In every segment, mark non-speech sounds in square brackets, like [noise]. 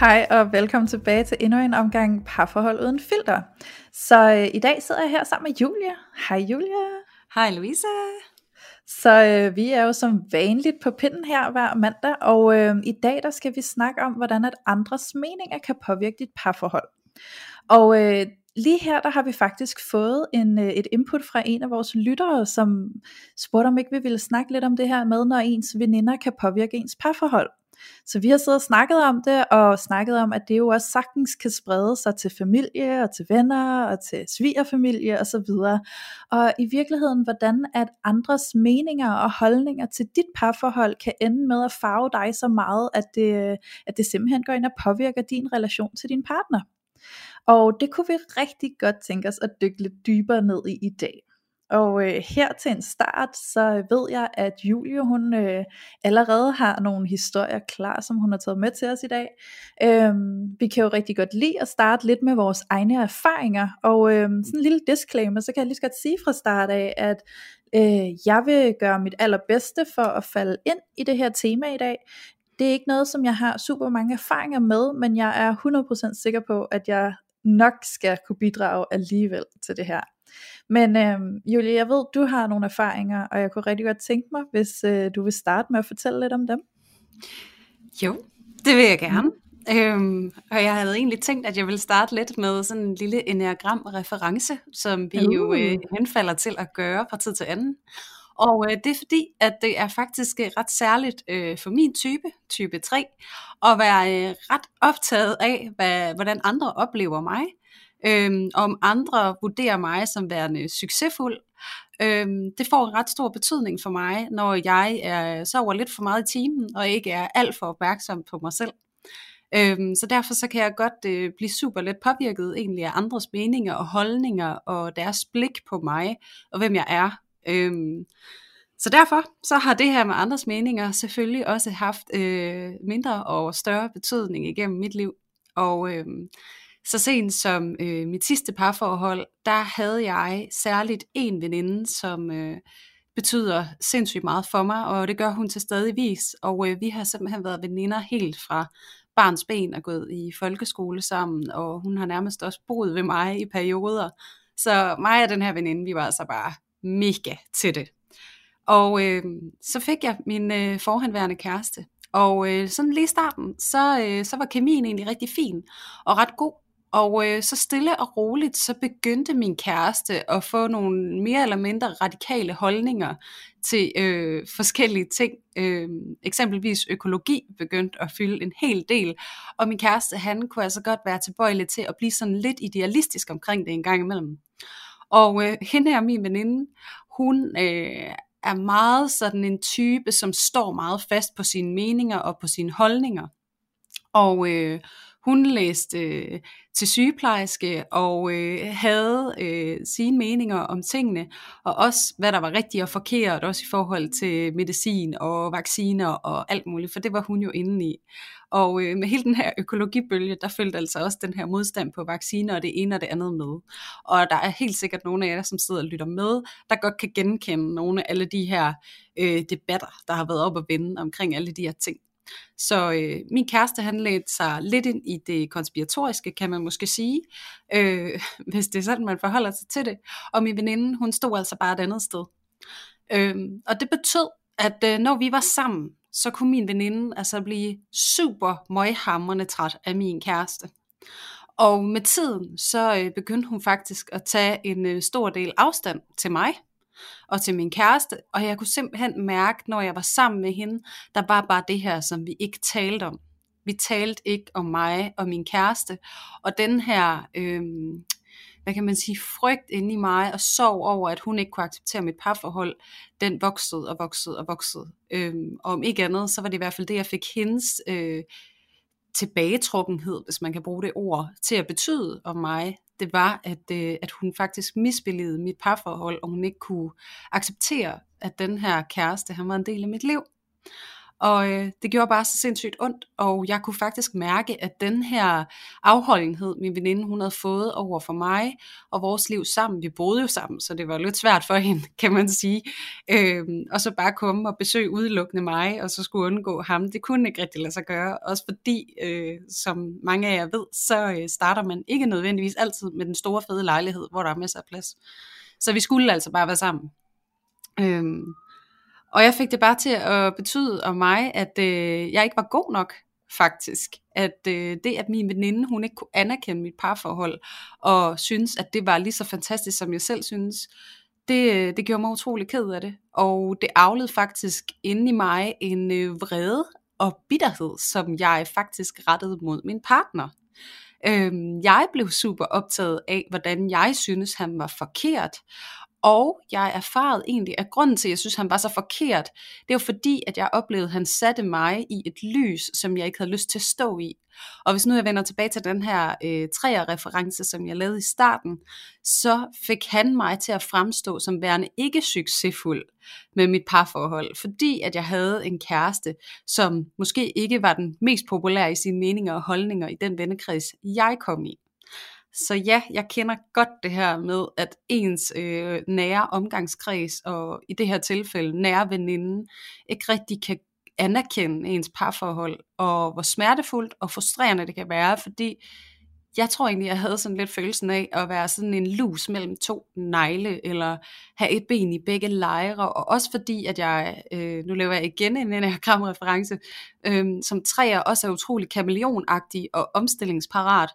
Hej og velkommen tilbage til endnu en omgang parforhold uden filter. Så øh, i dag sidder jeg her sammen med Julia. Hej Julia. Hej Louise. Så øh, vi er jo som vanligt på pinden her hver mandag, og øh, i dag der skal vi snakke om, hvordan at andres meninger kan påvirke dit parforhold. Og øh, lige her der har vi faktisk fået en, øh, et input fra en af vores lyttere, som spurgte om ikke vi ville snakke lidt om det her med, når ens veninder kan påvirke ens parforhold. Så vi har siddet og snakket om det, og snakket om, at det jo også sagtens kan sprede sig til familie, og til venner, og til svigerfamilie osv. Og i virkeligheden, hvordan at andres meninger og holdninger til dit parforhold kan ende med at farve dig så meget, at det, at det simpelthen går ind og påvirker din relation til din partner. Og det kunne vi rigtig godt tænke os at dykke lidt dybere ned i i dag. Og øh, her til en start, så ved jeg, at Julie hun øh, allerede har nogle historier klar, som hun har taget med til os i dag. Øhm, vi kan jo rigtig godt lide at starte lidt med vores egne erfaringer, og øh, sådan en lille disclaimer, så kan jeg lige så godt sige fra start af, at øh, jeg vil gøre mit allerbedste for at falde ind i det her tema i dag. Det er ikke noget, som jeg har super mange erfaringer med, men jeg er 100% sikker på, at jeg nok skal kunne bidrage alligevel til det her. Men øh, Julie, jeg ved, du har nogle erfaringer, og jeg kunne rigtig godt tænke mig, hvis øh, du vil starte med at fortælle lidt om dem. Jo, det vil jeg gerne. Mm. Øhm, og jeg havde egentlig tænkt, at jeg ville starte lidt med sådan en lille enneagram-reference, som vi uh. jo øh, henfalder til at gøre fra tid til anden. Og øh, det er fordi, at det er faktisk øh, ret særligt øh, for min type, type 3, at være øh, ret optaget af, hvad, hvordan andre oplever mig øhm, om andre vurderer mig som værende succesfuld. Øhm, det får en ret stor betydning for mig, når jeg er, sover lidt for meget i timen, og ikke er alt for opmærksom på mig selv. Øhm, så derfor så kan jeg godt øh, blive super let påvirket egentlig af andres meninger og holdninger og deres blik på mig og hvem jeg er. Øhm, så derfor så har det her med andres meninger selvfølgelig også haft øh, mindre og større betydning igennem mit liv. Og øh, så sent som øh, mit sidste parforhold, der havde jeg særligt en veninde, som øh, betyder sindssygt meget for mig, og det gør hun til stadigvis. Og øh, vi har simpelthen været veninder helt fra barns ben og gået i folkeskole sammen, og hun har nærmest også boet ved mig i perioder. Så mig og den her veninde, vi var altså bare mega til det. Og øh, så fik jeg min øh, forhenværende kæreste. Og øh, sådan lige i starten, så, øh, så var kemien egentlig rigtig fin og ret god. Og øh, så stille og roligt, så begyndte min kæreste at få nogle mere eller mindre radikale holdninger til øh, forskellige ting. Øh, eksempelvis økologi begyndte at fylde en hel del. Og min kæreste, han kunne altså godt være tilbøjelig til at blive sådan lidt idealistisk omkring det en gang imellem. Og øh, hende er min veninde, hun øh, er meget sådan en type, som står meget fast på sine meninger og på sine holdninger. Og øh, hun læste øh, til sygeplejerske og øh, havde øh, sine meninger om tingene, og også hvad der var rigtigt og forkert, også i forhold til medicin og vacciner og alt muligt, for det var hun jo inde i. Og øh, med hele den her økologibølge, der følte altså også den her modstand på vacciner og det ene og det andet med. Og der er helt sikkert nogle af jer, som sidder og lytter med, der godt kan genkende nogle af alle de her øh, debatter, der har været op og vende omkring alle de her ting. Så øh, min kæreste han lagde sig lidt ind i det konspiratoriske, kan man måske sige, øh, [laughs] hvis det er sådan, man forholder sig til det. Og min veninde, hun stod altså bare et andet sted. Øh, og det betød, at øh, når vi var sammen, så kunne min veninde altså blive super møghamrende træt af min kæreste. Og med tiden, så øh, begyndte hun faktisk at tage en øh, stor del afstand til mig og til min kæreste, og jeg kunne simpelthen mærke, når jeg var sammen med hende, der var bare det her, som vi ikke talte om. Vi talte ikke om mig og min kæreste, og den her, øh, hvad kan man sige, frygt inde i mig, og sorg over, at hun ikke kunne acceptere mit parforhold, den voksede og voksede og voksede. Øh, og om ikke andet, så var det i hvert fald det, jeg fik hendes... Øh, tilbagetrukkenhed, hvis man kan bruge det ord, til at betyde om mig, det var, at, øh, at hun faktisk misbillede mit parforhold, og hun ikke kunne acceptere, at den her kæreste, han var en del af mit liv. Og øh, det gjorde bare så sindssygt ondt, og jeg kunne faktisk mærke, at den her afholdenhed, min veninde, hun havde fået over for mig, og vores liv sammen, vi boede jo sammen, så det var lidt svært for [laughs] hende, kan man sige, øh, og så bare komme og besøge udelukkende mig, og så skulle undgå ham, det kunne ikke rigtig lade sig gøre, også fordi, øh, som mange af jer ved, så øh, starter man ikke nødvendigvis altid med den store fede lejlighed, hvor der er masser af plads. Så vi skulle altså bare være sammen. Øh, og jeg fik det bare til at betyde om mig, at øh, jeg ikke var god nok, faktisk. At øh, det, at min veninde, hun ikke kunne anerkende mit parforhold, og synes, at det var lige så fantastisk, som jeg selv synes, det, øh, det gjorde mig utrolig ked af det. Og det afled faktisk inde i mig en øh, vrede og bitterhed, som jeg faktisk rettede mod min partner. Øhm, jeg blev super optaget af, hvordan jeg synes, han var forkert, og jeg erfarede egentlig, at grunden til, at jeg synes, han var så forkert, det var fordi, at jeg oplevede, at han satte mig i et lys, som jeg ikke havde lyst til at stå i. Og hvis nu jeg vender tilbage til den her øh, træer-reference, som jeg lavede i starten, så fik han mig til at fremstå som værende ikke succesfuld med mit parforhold, fordi at jeg havde en kæreste, som måske ikke var den mest populære i sine meninger og holdninger i den vennekreds, jeg kom i. Så ja, jeg kender godt det her med, at ens øh, nære omgangskreds, og i det her tilfælde nære veninde, ikke rigtig kan anerkende ens parforhold, og hvor smertefuldt og frustrerende det kan være, fordi jeg tror egentlig, jeg havde sådan lidt følelsen af at være sådan en lus mellem to negle, eller have et ben i begge lejre, og også fordi, at jeg, øh, nu laver jeg igen en enagramreference, øh, som træer også er utrolig kameleonagtig og omstillingsparat,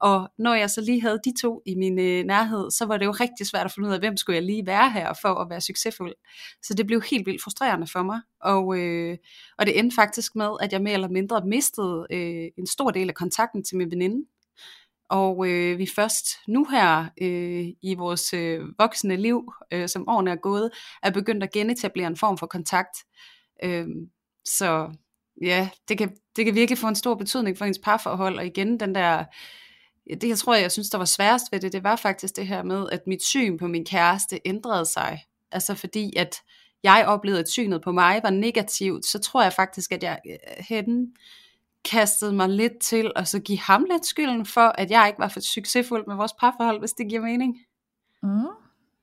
og når jeg så lige havde de to i min øh, nærhed, så var det jo rigtig svært at finde ud af, hvem skulle jeg lige være her for at være succesfuld. Så det blev helt vildt frustrerende for mig. Og, øh, og det endte faktisk med, at jeg mere eller mindre mistede øh, en stor del af kontakten til min veninde. Og øh, vi først nu her øh, i vores øh, voksne liv, øh, som årene er gået, er begyndt at genetablere en form for kontakt. Øh, så ja, det kan, det kan virkelig få en stor betydning for ens parforhold, og igen den der det jeg tror, jeg synes, der var sværest ved det, det var faktisk det her med, at mit syn på min kæreste ændrede sig. Altså fordi, at jeg oplevede, at synet på mig var negativt, så tror jeg faktisk, at jeg øh, hen kastede mig lidt til at så give ham lidt skylden for, at jeg ikke var for succesfuld med vores parforhold, hvis det giver mening. Mm.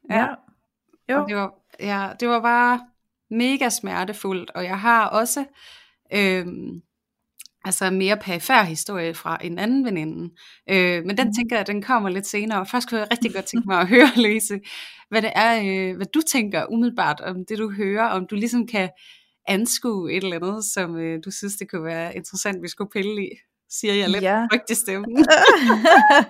Ja. ja. Jo. Og det var, ja, det var bare mega smertefuldt, og jeg har også øhm, altså mere perifær historie fra en anden veninde. Øh, men den mm. tænker jeg, den kommer lidt senere. Først kunne jeg rigtig godt tænke mig at [laughs] høre, Louise, hvad det er, øh, hvad du tænker umiddelbart om det, du hører, om du ligesom kan anskue et eller andet, som øh, du synes, det kunne være interessant, vi skulle pille i siger jeg lidt ja. rigtig stemme.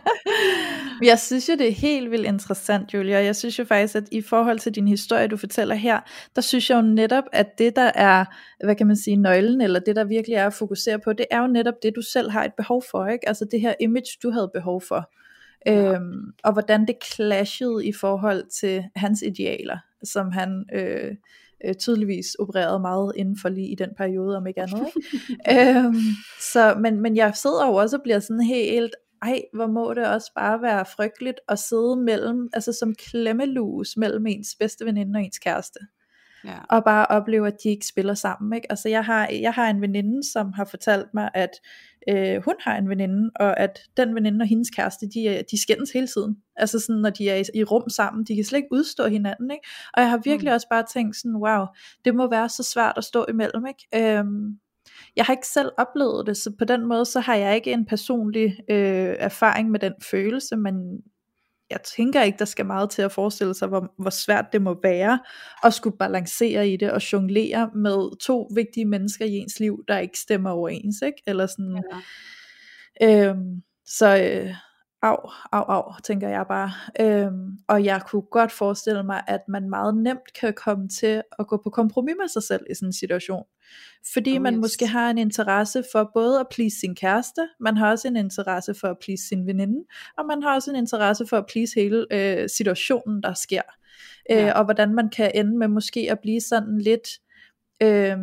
[laughs] jeg synes jo, det er helt vildt interessant, Julia. Jeg synes jo faktisk, at i forhold til din historie, du fortæller her, der synes jeg jo netop, at det, der er, hvad kan man sige, nøglen, eller det, der virkelig er at fokusere på, det er jo netop det, du selv har et behov for, ikke? Altså det her image, du havde behov for. Ja. Øhm, og hvordan det clashede i forhold til hans idealer, som han... Øh, øh, tydeligvis opereret meget inden for lige i den periode, om ikke andet. Ikke? [laughs] øhm, så, men, men jeg sidder jo også og bliver sådan helt, ej, hvor må det også bare være frygteligt at sidde mellem, altså som klemmelus mellem ens bedste veninde og ens kæreste. Ja. Og bare opleve, at de ikke spiller sammen. Ikke? Altså jeg har, jeg har en veninde, som har fortalt mig, at øh, hun har en veninde, og at den veninde og hendes kæreste, de, de skændes hele tiden. Altså sådan, når de er i, i rum sammen, de kan slet ikke udstå hinanden. Ikke? Og jeg har virkelig mm. også bare tænkt sådan, wow, det må være så svært at stå imellem. Ikke? Øhm, jeg har ikke selv oplevet det, så på den måde, så har jeg ikke en personlig øh, erfaring med den følelse, men jeg tænker ikke, der skal meget til at forestille sig, hvor, hvor svært det må være at skulle balancere i det og jonglere med to vigtige mennesker i ens liv, der ikke stemmer overens, ikke? Eller sådan. Ja. Øhm, så øh, au, au, au, tænker jeg bare. Øhm, og jeg kunne godt forestille mig, at man meget nemt kan komme til at gå på kompromis med sig selv i sådan en situation. Fordi oh, man yes. måske har en interesse for både at please sin kæreste, man har også en interesse for at please sin veninde, og man har også en interesse for at please hele øh, situationen, der sker. Øh, ja. Øh, og hvordan man kan ende med måske at blive sådan lidt... Øh,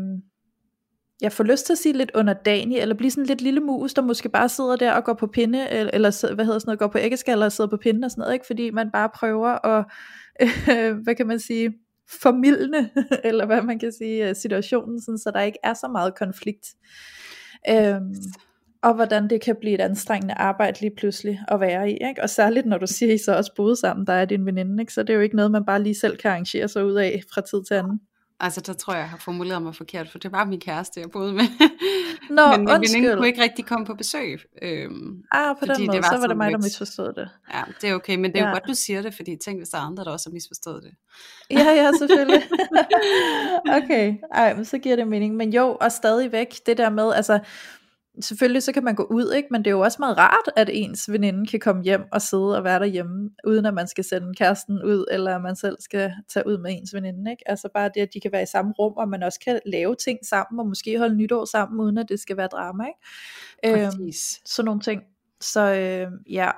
jeg får lyst til at sige lidt underdanig, eller blive sådan lidt lille mus, der måske bare sidder der og går på pinde, eller, eller hvad hedder sådan noget, går på æggeskaller og sidder på pinde og sådan noget, ikke? fordi man bare prøver at, øh, [laughs] hvad kan man sige, formidlende, [laughs] eller hvad man kan sige, øh, situationen, sådan, så der ikke er så meget konflikt. Øhm, og hvordan det kan blive et anstrengende arbejde lige pludselig at være i, ikke? og særligt når du siger, at I så også boede sammen, der er din veninde, ikke? så det er jo ikke noget, man bare lige selv kan arrangere sig ud af fra tid til anden. Altså, der tror jeg, jeg har formuleret mig forkert, for det var min kæreste, jeg boede med. Nå, [laughs] Men min veninde kunne ikke rigtig komme på besøg. Øhm, ah, på den måde, det var så var det mig, der misforstod det. Ja, det er okay, men det er ja. jo godt, du siger det, fordi tænk, hvis der er andre, der også har misforstået det. ja, ja, [laughs] selvfølgelig. [laughs] okay, ej, men så giver det mening. Men jo, og stadigvæk, det der med, altså, selvfølgelig så kan man gå ud, ikke? men det er jo også meget rart, at ens veninde kan komme hjem og sidde og være derhjemme, uden at man skal sende kæresten ud, eller man selv skal tage ud med ens veninde. Ikke? Altså bare det, at de kan være i samme rum, og man også kan lave ting sammen, og måske holde nytår sammen, uden at det skal være drama. Ikke? Øhm, sådan nogle ting. Så øh, ja,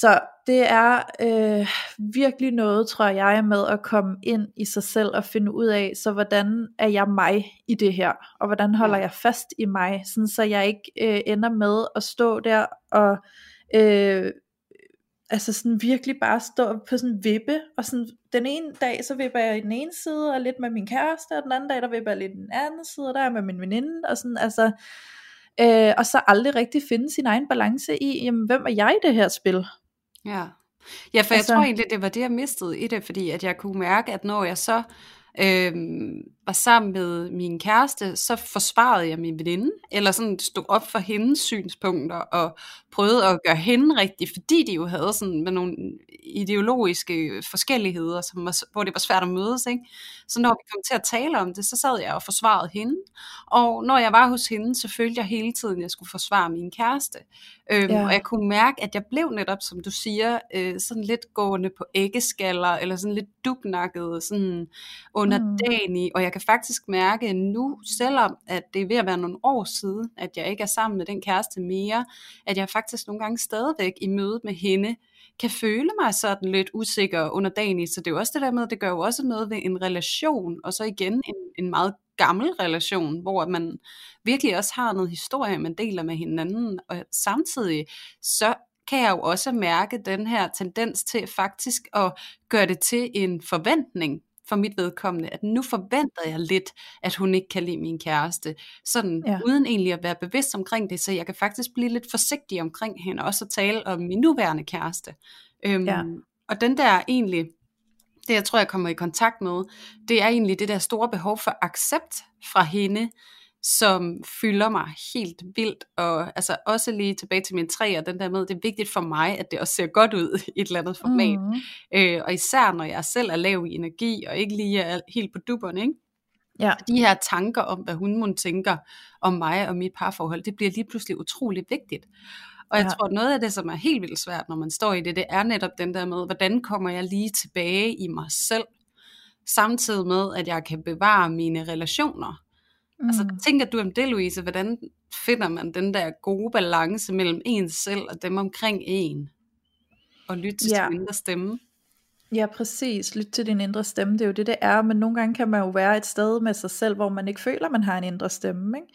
så det er øh, virkelig noget, tror jeg, med at komme ind i sig selv og finde ud af, så hvordan er jeg mig i det her, og hvordan holder jeg fast i mig, sådan så jeg ikke øh, ender med at stå der og øh, altså sådan virkelig bare stå på sådan vippe, og sådan den ene dag, så vipper jeg i den ene side, og lidt med min kæreste, og den anden dag, der vipper jeg lidt i den anden side, og der er jeg med min veninde, og sådan, altså, øh, og så aldrig rigtig finde sin egen balance i, jamen, hvem er jeg i det her spil? Ja. Ja, for altså, jeg tror egentlig, det var det, jeg mistede i det, fordi at jeg kunne mærke, at når jeg så øh, var sammen med min kæreste, så forsvarede jeg min veninde, eller sådan stod op for hendes synspunkter, og prøvede at gøre hende rigtig, fordi de jo havde sådan med nogle ideologiske forskelligheder, som var, hvor det var svært at mødes. Ikke? Så når vi kom til at tale om det, så sad jeg og forsvarede hende, og når jeg var hos hende, så følte jeg hele tiden, at jeg skulle forsvare min kæreste. Øhm, ja. Og jeg kunne mærke, at jeg blev netop, som du siger, øh, sådan lidt gående på æggeskaller, eller sådan lidt dubnakket, sådan underdanig, mm. og jeg kan faktisk mærke nu, selvom at det er ved at være nogle år siden, at jeg ikke er sammen med den kæreste mere, at jeg faktisk nogle gange stadigvæk i mødet med hende, kan føle mig sådan lidt usikker under dagen i. så det er jo også det der med, at det gør jo også noget ved en relation, og så igen en, en meget gammel relation, hvor man virkelig også har noget historie, man deler med hinanden, og samtidig så kan jeg jo også mærke den her tendens til faktisk at gøre det til en forventning for mit vedkommende, at nu forventer jeg lidt, at hun ikke kan lide min kæreste, sådan ja. uden egentlig at være bevidst omkring det, så jeg kan faktisk blive lidt forsigtig omkring hende, og også tale om min nuværende kæreste. Øhm, ja. Og den der egentlig, det jeg tror jeg kommer i kontakt med, det er egentlig det der store behov for accept fra hende, som fylder mig helt vildt, og altså også lige tilbage til min træer, den der med, det er vigtigt for mig, at det også ser godt ud i et eller andet format, mm. øh, og især når jeg selv er lav i energi, og ikke lige er helt på dupperne, ikke? Ja. De her tanker om, hvad hun tænker om mig og mit parforhold, det bliver lige pludselig utrolig vigtigt. Og jeg ja. tror, noget af det, som er helt vildt svært, når man står i det, det er netop den der med, hvordan kommer jeg lige tilbage i mig selv, samtidig med, at jeg kan bevare mine relationer. Altså, mm. Altså, tænker du om det, Louise? Hvordan finder man den der gode balance mellem en selv og dem omkring en? Og lytte til ja. sin indre stemme? Ja, præcis. Lyt til din indre stemme. Det er jo det, det er. Men nogle gange kan man jo være et sted med sig selv, hvor man ikke føler, man har en indre stemme. Ikke?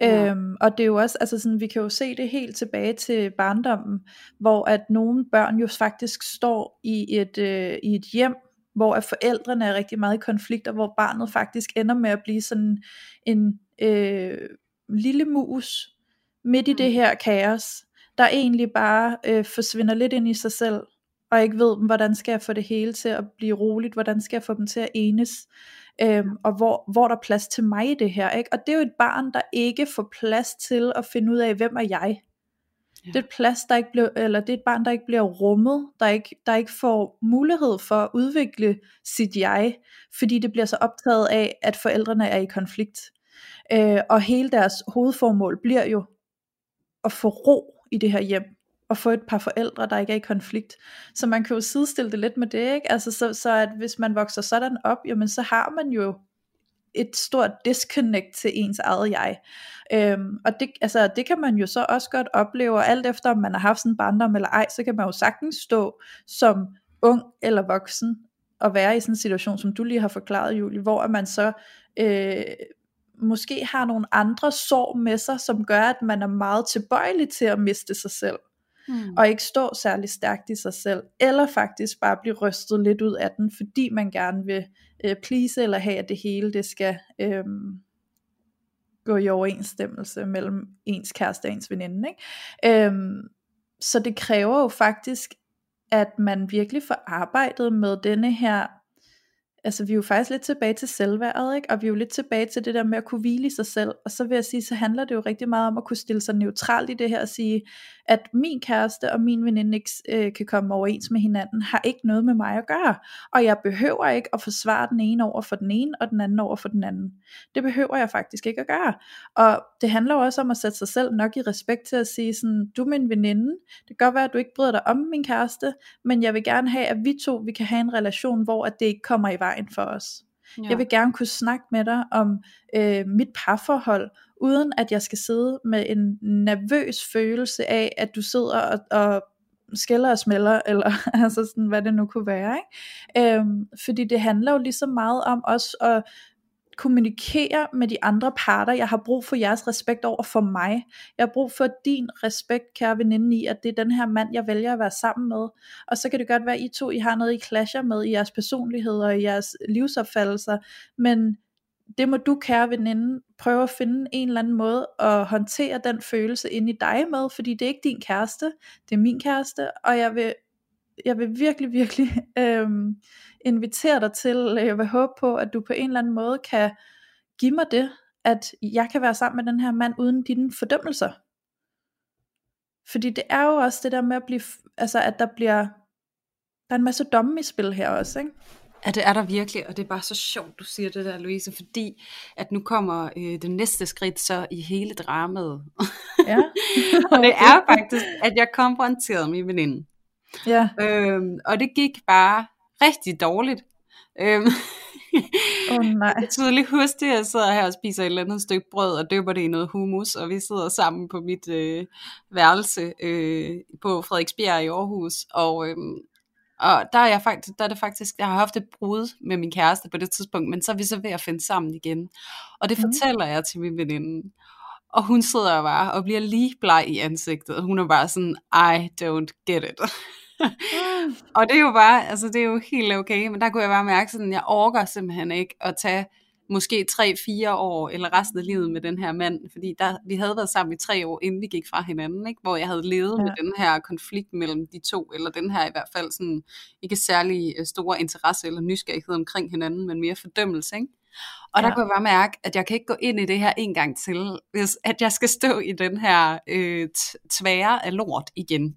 Ja. Øhm, og det er jo også, altså sådan, vi kan jo se det helt tilbage til barndommen, hvor at nogle børn jo faktisk står i et, øh, i et hjem, hvor at forældrene er rigtig meget i konflikt, og hvor barnet faktisk ender med at blive sådan en øh, lille mus midt i det mm. her kaos, der egentlig bare øh, forsvinder lidt ind i sig selv, og ikke ved, hvordan skal jeg få det hele til at blive roligt, hvordan skal jeg få dem til at enes, øhm, og hvor, hvor der er plads til mig i det her, ikke? og det er jo et barn, der ikke får plads til at finde ud af, hvem er jeg, Ja. Det er et plads, der ikke bliver, eller det er et barn, der ikke bliver rummet, der ikke, der ikke får mulighed for at udvikle sit jeg, fordi det bliver så optaget af, at forældrene er i konflikt. Øh, og hele deres hovedformål bliver jo at få ro i det her hjem, og få et par forældre, der ikke er i konflikt. Så man kan jo sidestille det lidt med det, ikke? Altså så, så at hvis man vokser sådan op, jamen så har man jo et stort disconnect til ens eget jeg. Øhm, og det, altså, det kan man jo så også godt opleve, og alt efter om man har haft sådan en barndom eller ej, så kan man jo sagtens stå som ung eller voksen, og være i sådan en situation, som du lige har forklaret, Julie, hvor man så øh, måske har nogle andre sår med sig, som gør, at man er meget tilbøjelig til at miste sig selv. Mm. Og ikke stå særlig stærkt i sig selv. Eller faktisk bare blive rystet lidt ud af den, fordi man gerne vil øh, please, eller have, at det hele det skal øh, gå i overensstemmelse mellem ens kæreste og ens veninde. Ikke? Øh, så det kræver jo faktisk, at man virkelig får arbejdet med denne her altså vi er jo faktisk lidt tilbage til selvværdet, ikke? og vi er jo lidt tilbage til det der med at kunne hvile i sig selv, og så vil jeg sige, så handler det jo rigtig meget om at kunne stille sig neutralt i det her, og sige, at min kæreste og min veninde ikke øh, kan komme overens med hinanden, har ikke noget med mig at gøre, og jeg behøver ikke at forsvare den ene over for den ene, og den anden over for den anden. Det behøver jeg faktisk ikke at gøre, og det handler jo også om at sætte sig selv nok i respekt til at sige sådan, du er min veninde, det kan godt være, at du ikke bryder dig om min kæreste, men jeg vil gerne have, at vi to, vi kan have en relation, hvor at det ikke kommer i vejen for os. Ja. Jeg vil gerne kunne snakke med dig om øh, mit parforhold, uden at jeg skal sidde med en nervøs følelse af, at du sidder og, og skælder og smelter, [laughs] eller altså sådan, hvad det nu kunne være. Ikke? Øhm, fordi det handler jo lige så meget om også at kommunikere med de andre parter. Jeg har brug for jeres respekt over for mig. Jeg har brug for din respekt, kære veninde, i, at det er den her mand, jeg vælger at være sammen med. Og så kan det godt være, at I to I har noget, I clasher med i jeres personlighed og i jeres livsopfattelser. Men det må du, kære veninde, prøve at finde en eller anden måde at håndtere den følelse ind i dig med, fordi det er ikke din kæreste, det er min kæreste, og jeg vil, jeg vil virkelig, virkelig [laughs] øhm, invitere dig til, jeg vil håbe på, at du på en eller anden måde kan give mig det, at jeg kan være sammen med den her mand uden dine fordømmelser. Fordi det er jo også det der med at blive, altså at der bliver, der er en masse domme i spil her også, ikke? Ja, det er der virkelig, og det er bare så sjovt, du siger det der, Louise, fordi at nu kommer øh, det næste skridt så i hele dramaet. Ja. [laughs] og det er [laughs] faktisk, at jeg konfronterede min veninde. Ja. Øhm, og det gik bare rigtig dårligt. Øhm, oh, [laughs] nej. Jeg tydeligt huske det, jeg sidder her og spiser et eller andet stykke brød og døber det i noget hummus, og vi sidder sammen på mit øh, værelse øh, på Frederiksbjerg i Aarhus, og, øh, og der er, jeg faktisk, der er det faktisk, jeg har haft et brud med min kæreste på det tidspunkt, men så er vi så ved at finde sammen igen. Og det mm. fortæller jeg til min veninde. Og hun sidder bare og bliver lige bleg i ansigtet. Hun er bare sådan, I don't get it. og det er jo bare, altså det er jo helt okay, men der kunne jeg bare mærke sådan, jeg orker simpelthen ikke at tage måske 3-4 år, eller resten af livet med den her mand, fordi der, vi havde været sammen i tre år, inden vi gik fra hinanden, ikke? hvor jeg havde levet ja. med den her konflikt mellem de to, eller den her i hvert fald sådan, ikke særlig øh, store interesse eller nysgerrighed omkring hinanden, men mere fordømmelse. Ikke? Og der ja. kunne jeg bare mærke, at jeg kan ikke gå ind i det her en gang til, hvis at jeg skal stå i den her øh, tvære af lort igen.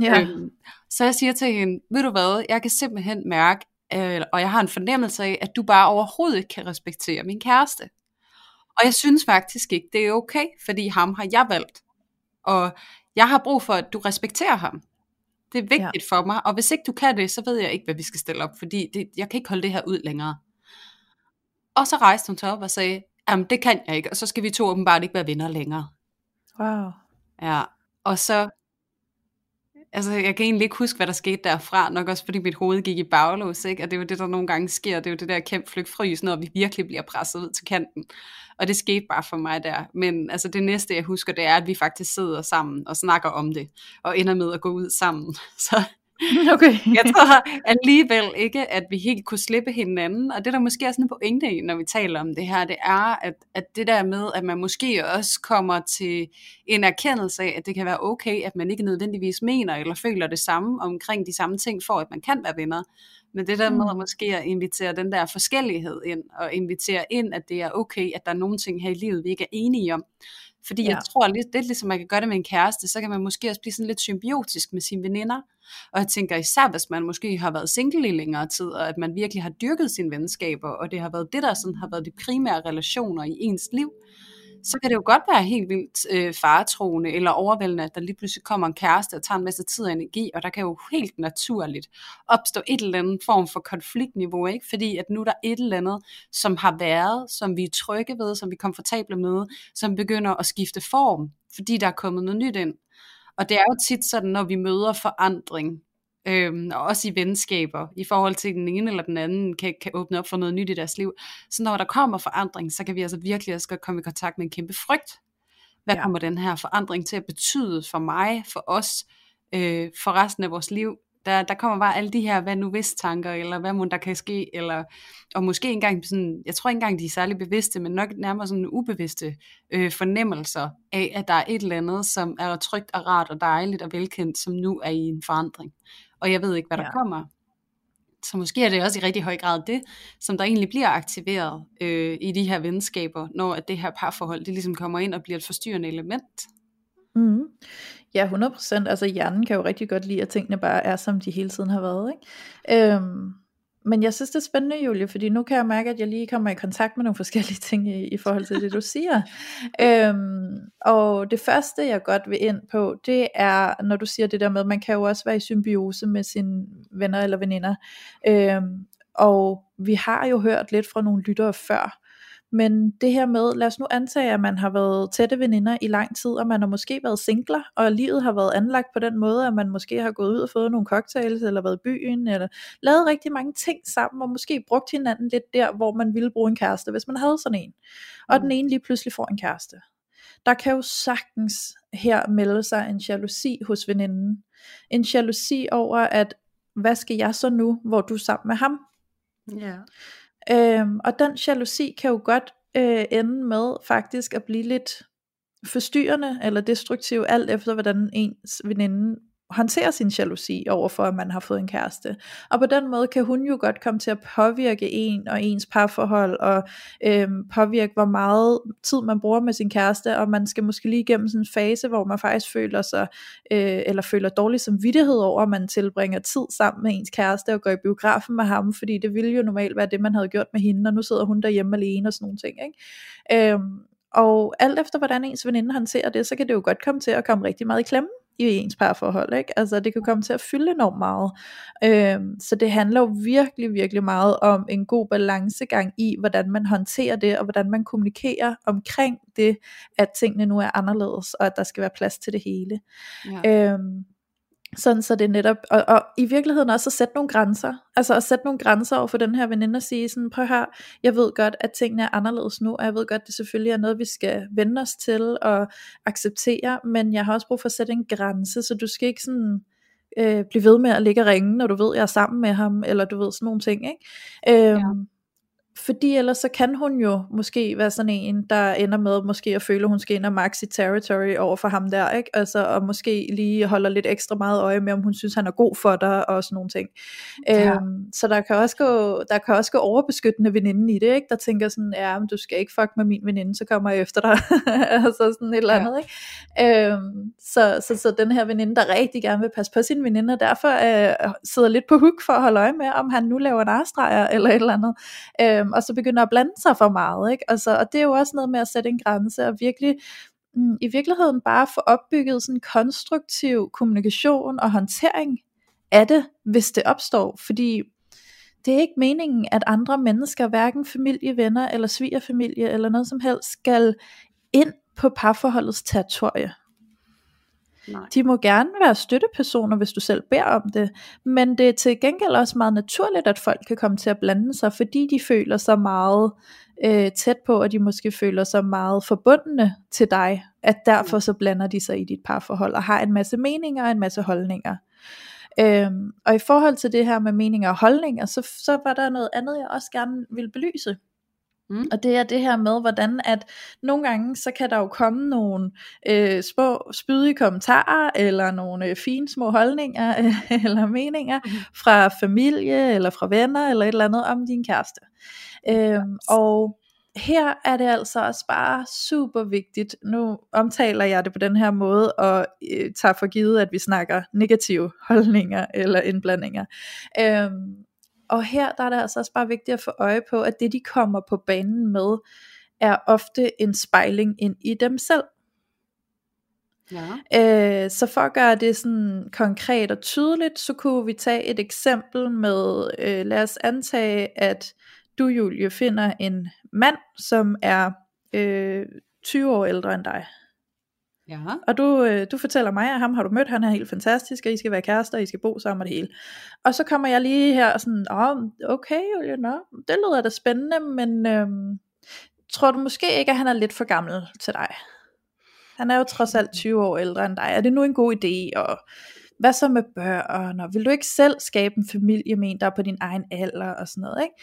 Ja. Øhm, så jeg siger til hende, ved du hvad, jeg kan simpelthen mærke, øh, og jeg har en fornemmelse af, at du bare overhovedet ikke kan respektere min kæreste. Og jeg synes faktisk ikke, det er okay, fordi ham har jeg valgt. Og jeg har brug for, at du respekterer ham. Det er vigtigt ja. for mig, og hvis ikke du kan det, så ved jeg ikke, hvad vi skal stille op, fordi det, jeg kan ikke holde det her ud længere. Og så rejste hun sig op og sagde, jamen det kan jeg ikke, og så skal vi to åbenbart ikke være venner længere. Wow. Ja, og så Altså, jeg kan egentlig ikke huske, hvad der skete derfra, nok også fordi mit hoved gik i baglås, ikke? og det er jo det, der nogle gange sker, det er jo det der kæmpe flygtfrys, når vi virkelig bliver presset ud til kanten. Og det skete bare for mig der. Men altså, det næste, jeg husker, det er, at vi faktisk sidder sammen og snakker om det, og ender med at gå ud sammen. [laughs] Så [laughs] Okay. [laughs] jeg tror alligevel ikke, at vi helt kunne slippe hinanden, og det der måske er sådan en pointe i, når vi taler om det her, det er, at, at det der med, at man måske også kommer til en erkendelse af, at det kan være okay, at man ikke nødvendigvis mener eller føler det samme omkring de samme ting, for at man kan være venner. Men det der med at mm. måske at invitere den der forskellighed ind, og invitere ind, at det er okay, at der er nogle ting her i livet, vi ikke er enige om. Fordi ja. jeg tror lidt, er ligesom man kan gøre det med en kæreste, så kan man måske også blive sådan lidt symbiotisk med sine veninder. Og jeg tænker især, hvis man måske har været single i længere tid, og at man virkelig har dyrket sine venskaber, og det har været det, der sådan har været de primære relationer i ens liv, så kan det jo godt være helt vildt øh, faretroende eller overvældende, at der lige pludselig kommer en kæreste og tager en masse tid og energi, og der kan jo helt naturligt opstå et eller andet form for konfliktniveau, ikke? fordi at nu er der et eller andet, som har været, som vi er trygge ved, som vi er komfortable med, som begynder at skifte form, fordi der er kommet noget nyt ind. Og det er jo tit sådan, når vi møder forandring, øhm, og også i venskaber, i forhold til den ene eller den anden, kan, kan åbne op for noget nyt i deres liv. Så når der kommer forandring, så kan vi altså virkelig også godt komme i kontakt med en kæmpe frygt. Hvad ja. kommer den her forandring til at betyde for mig, for os, øh, for resten af vores liv? Der, der kommer bare alle de her, hvad nu hvis tanker, eller hvad må der kan ske, eller, og måske engang sådan, jeg tror ikke engang de er særlig bevidste, men nok nærmere sådan ubevidste øh, fornemmelser af, at der er et eller andet, som er trygt og rart og dejligt og velkendt, som nu er i en forandring. Og jeg ved ikke, hvad der ja. kommer. Så måske er det også i rigtig høj grad det, som der egentlig bliver aktiveret øh, i de her venskaber, når at det her parforhold, det ligesom kommer ind og bliver et forstyrrende element. Mm. Ja, 100%. Altså hjernen kan jo rigtig godt lide, at tingene bare er, som de hele tiden har været. Ikke? Øhm, men jeg synes det er spændende, Julie, fordi nu kan jeg mærke, at jeg lige kommer i kontakt med nogle [laughs] forskellige ting i, i forhold til det, du siger. [laughs] øhm, og det første, jeg godt vil ind på, det er, når du siger det der med, at man kan jo også være i symbiose med sine venner eller veninder. Øhm, og vi har jo hørt lidt fra nogle lyttere før, men det her med, lad os nu antage, at man har været tætte veninder i lang tid, og man har måske været singler, og livet har været anlagt på den måde, at man måske har gået ud og fået nogle cocktails, eller været i byen, eller lavet rigtig mange ting sammen, og måske brugt hinanden lidt der, hvor man ville bruge en kæreste, hvis man havde sådan en. Og den mm. ene lige pludselig får en kæreste. Der kan jo sagtens her melde sig en jalousi hos veninden. En jalousi over, at hvad skal jeg så nu, hvor du er sammen med ham? Ja. Øhm, og den jalousi kan jo godt øh, ende med faktisk at blive lidt forstyrrende eller destruktiv, alt efter hvordan ens veninde håndtere sin jalousi over for, at man har fået en kæreste. Og på den måde kan hun jo godt komme til at påvirke en og ens parforhold, og øhm, påvirke, hvor meget tid man bruger med sin kæreste, og man skal måske lige igennem sådan en fase, hvor man faktisk føler sig, øh, eller føler dårlig samvittighed over, at man tilbringer tid sammen med ens kæreste, og går i biografen med ham, fordi det ville jo normalt være det, man havde gjort med hende, og nu sidder hun derhjemme alene og sådan nogle ting. Ikke? Øhm, og alt efter hvordan ens veninde håndterer det, så kan det jo godt komme til at komme rigtig meget i klemme i ens parforhold, ikke? Altså det kan komme til at fylde enormt meget. Øhm, så det handler jo virkelig, virkelig meget om en god balancegang i, hvordan man håndterer det, og hvordan man kommunikerer omkring det, at tingene nu er anderledes, og at der skal være plads til det hele. Ja. Øhm, sådan så det netop, og, og i virkeligheden også at sætte nogle grænser, altså at sætte nogle grænser over for den her veninde og sige sådan, prøv her, jeg ved godt, at tingene er anderledes nu, og jeg ved godt, at det selvfølgelig er noget, vi skal vende os til og acceptere, men jeg har også brug for at sætte en grænse, så du skal ikke sådan, øh, blive ved med at ligge og ringe, når du ved, at jeg er sammen med ham, eller du ved sådan nogle ting, ikke? Øhm, ja fordi ellers så kan hun jo måske være sådan en, der ender med måske at føle, at hun skal ind og maxi territory over for ham der, ikke? Altså, og måske lige holder lidt ekstra meget øje med, om hun synes, han er god for dig, og sådan nogle ting. Ja. Øhm, så der kan, også gå, der kan også gå overbeskyttende veninden i det, ikke? Der tænker sådan, ja, men du skal ikke fuck med min veninde, så kommer jeg efter dig. [laughs] altså sådan et eller andet, ja. ikke? Øhm, så, så, så den her veninde, der rigtig gerne vil passe på sin veninde, og derfor øh, sidder lidt på hook for at holde øje med, om han nu laver narstreger, eller et eller andet. Øhm, øhm, og så begynder at blande sig for meget. Ikke? Altså, og det er jo også noget med at sætte en grænse, og virkelig mm, i virkeligheden bare få opbygget sådan konstruktiv kommunikation og håndtering af det, hvis det opstår, fordi det er ikke meningen, at andre mennesker, hverken familie, venner eller svigerfamilie eller noget som helst, skal ind på parforholdets territorie. Nej. De må gerne være støttepersoner, hvis du selv beder om det, men det er til gengæld også meget naturligt, at folk kan komme til at blande sig, fordi de føler sig meget øh, tæt på, og de måske føler sig meget forbundne til dig, at derfor så blander de sig i dit parforhold, og har en masse meninger og en masse holdninger. Øhm, og i forhold til det her med meninger og holdninger, så, så var der noget andet, jeg også gerne vil belyse. Mm. Og det er det her med, hvordan at nogle gange, så kan der jo komme nogle øh, små spydige kommentarer, eller nogle øh, fine små holdninger, øh, [laughs] eller meninger, mm. fra familie, eller fra venner, eller et eller andet om din kæreste. Øhm, og her er det altså også bare super vigtigt, nu omtaler jeg det på den her måde, og øh, tager for givet, at vi snakker negative holdninger, eller indblandinger. Øhm, og her der er det altså også bare vigtigt at få øje på, at det de kommer på banen med, er ofte en spejling ind i dem selv. Ja. Øh, så for at gøre det sådan konkret og tydeligt, så kunne vi tage et eksempel med, øh, lad os antage, at du Julie finder en mand, som er øh, 20 år ældre end dig. Ja. Og du, øh, du fortæller mig, at ham har du mødt, han er helt fantastisk, og I skal være kærester, og I skal bo sammen og det hele. Og så kommer jeg lige her og sådan, åh, okay Julie, nå, det lyder da spændende, men øhm, tror du måske ikke, at han er lidt for gammel til dig? Han er jo trods alt 20 år ældre end dig. Er det nu en god idé? Og hvad så med børn? Og vil du ikke selv skabe en familie med en, der er på din egen alder? Og sådan noget, ikke?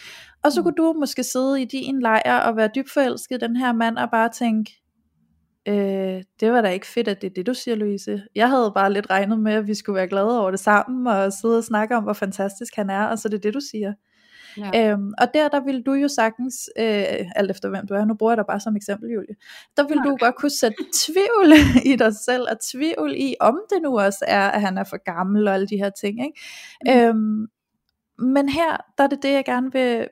Og så kunne du måske sidde i din lejr og være dybt forelsket i den her mand og bare tænke, Øh, det var da ikke fedt, at det er det, du siger, Louise. Jeg havde bare lidt regnet med, at vi skulle være glade over det sammen, og sidde og snakke om, hvor fantastisk han er, og så er det det, du siger. Ja. Øhm, og der, der vil du jo sagtens, øh, alt efter hvem du er, nu bruger jeg dig bare som eksempel, Julie, der vil okay. du godt kunne sætte tvivl [laughs] i dig selv, og tvivl i, om det nu også er, at han er for gammel, og alle de her ting. Ikke? Mm. Øhm, men her, der er det det, jeg gerne vil,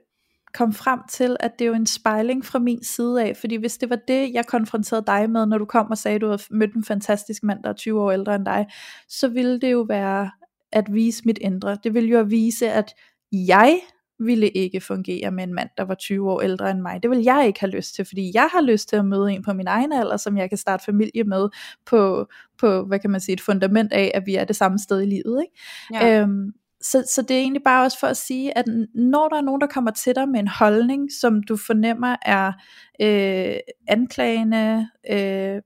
kom frem til, at det er jo en spejling fra min side af, fordi hvis det var det, jeg konfronterede dig med, når du kom og sagde, at du havde mødt en fantastisk mand, der er 20 år ældre end dig, så ville det jo være at vise mit indre. Det ville jo vise, at jeg ville ikke fungere med en mand, der var 20 år ældre end mig. Det vil jeg ikke have lyst til, fordi jeg har lyst til at møde en på min egen alder, som jeg kan starte familie med på, på hvad kan man sige, et fundament af, at vi er det samme sted i livet. Ikke? Ja. Øhm, så, så det er egentlig bare også for at sige, at når der er nogen, der kommer til dig med en holdning, som du fornemmer er øh, anklagende, øh,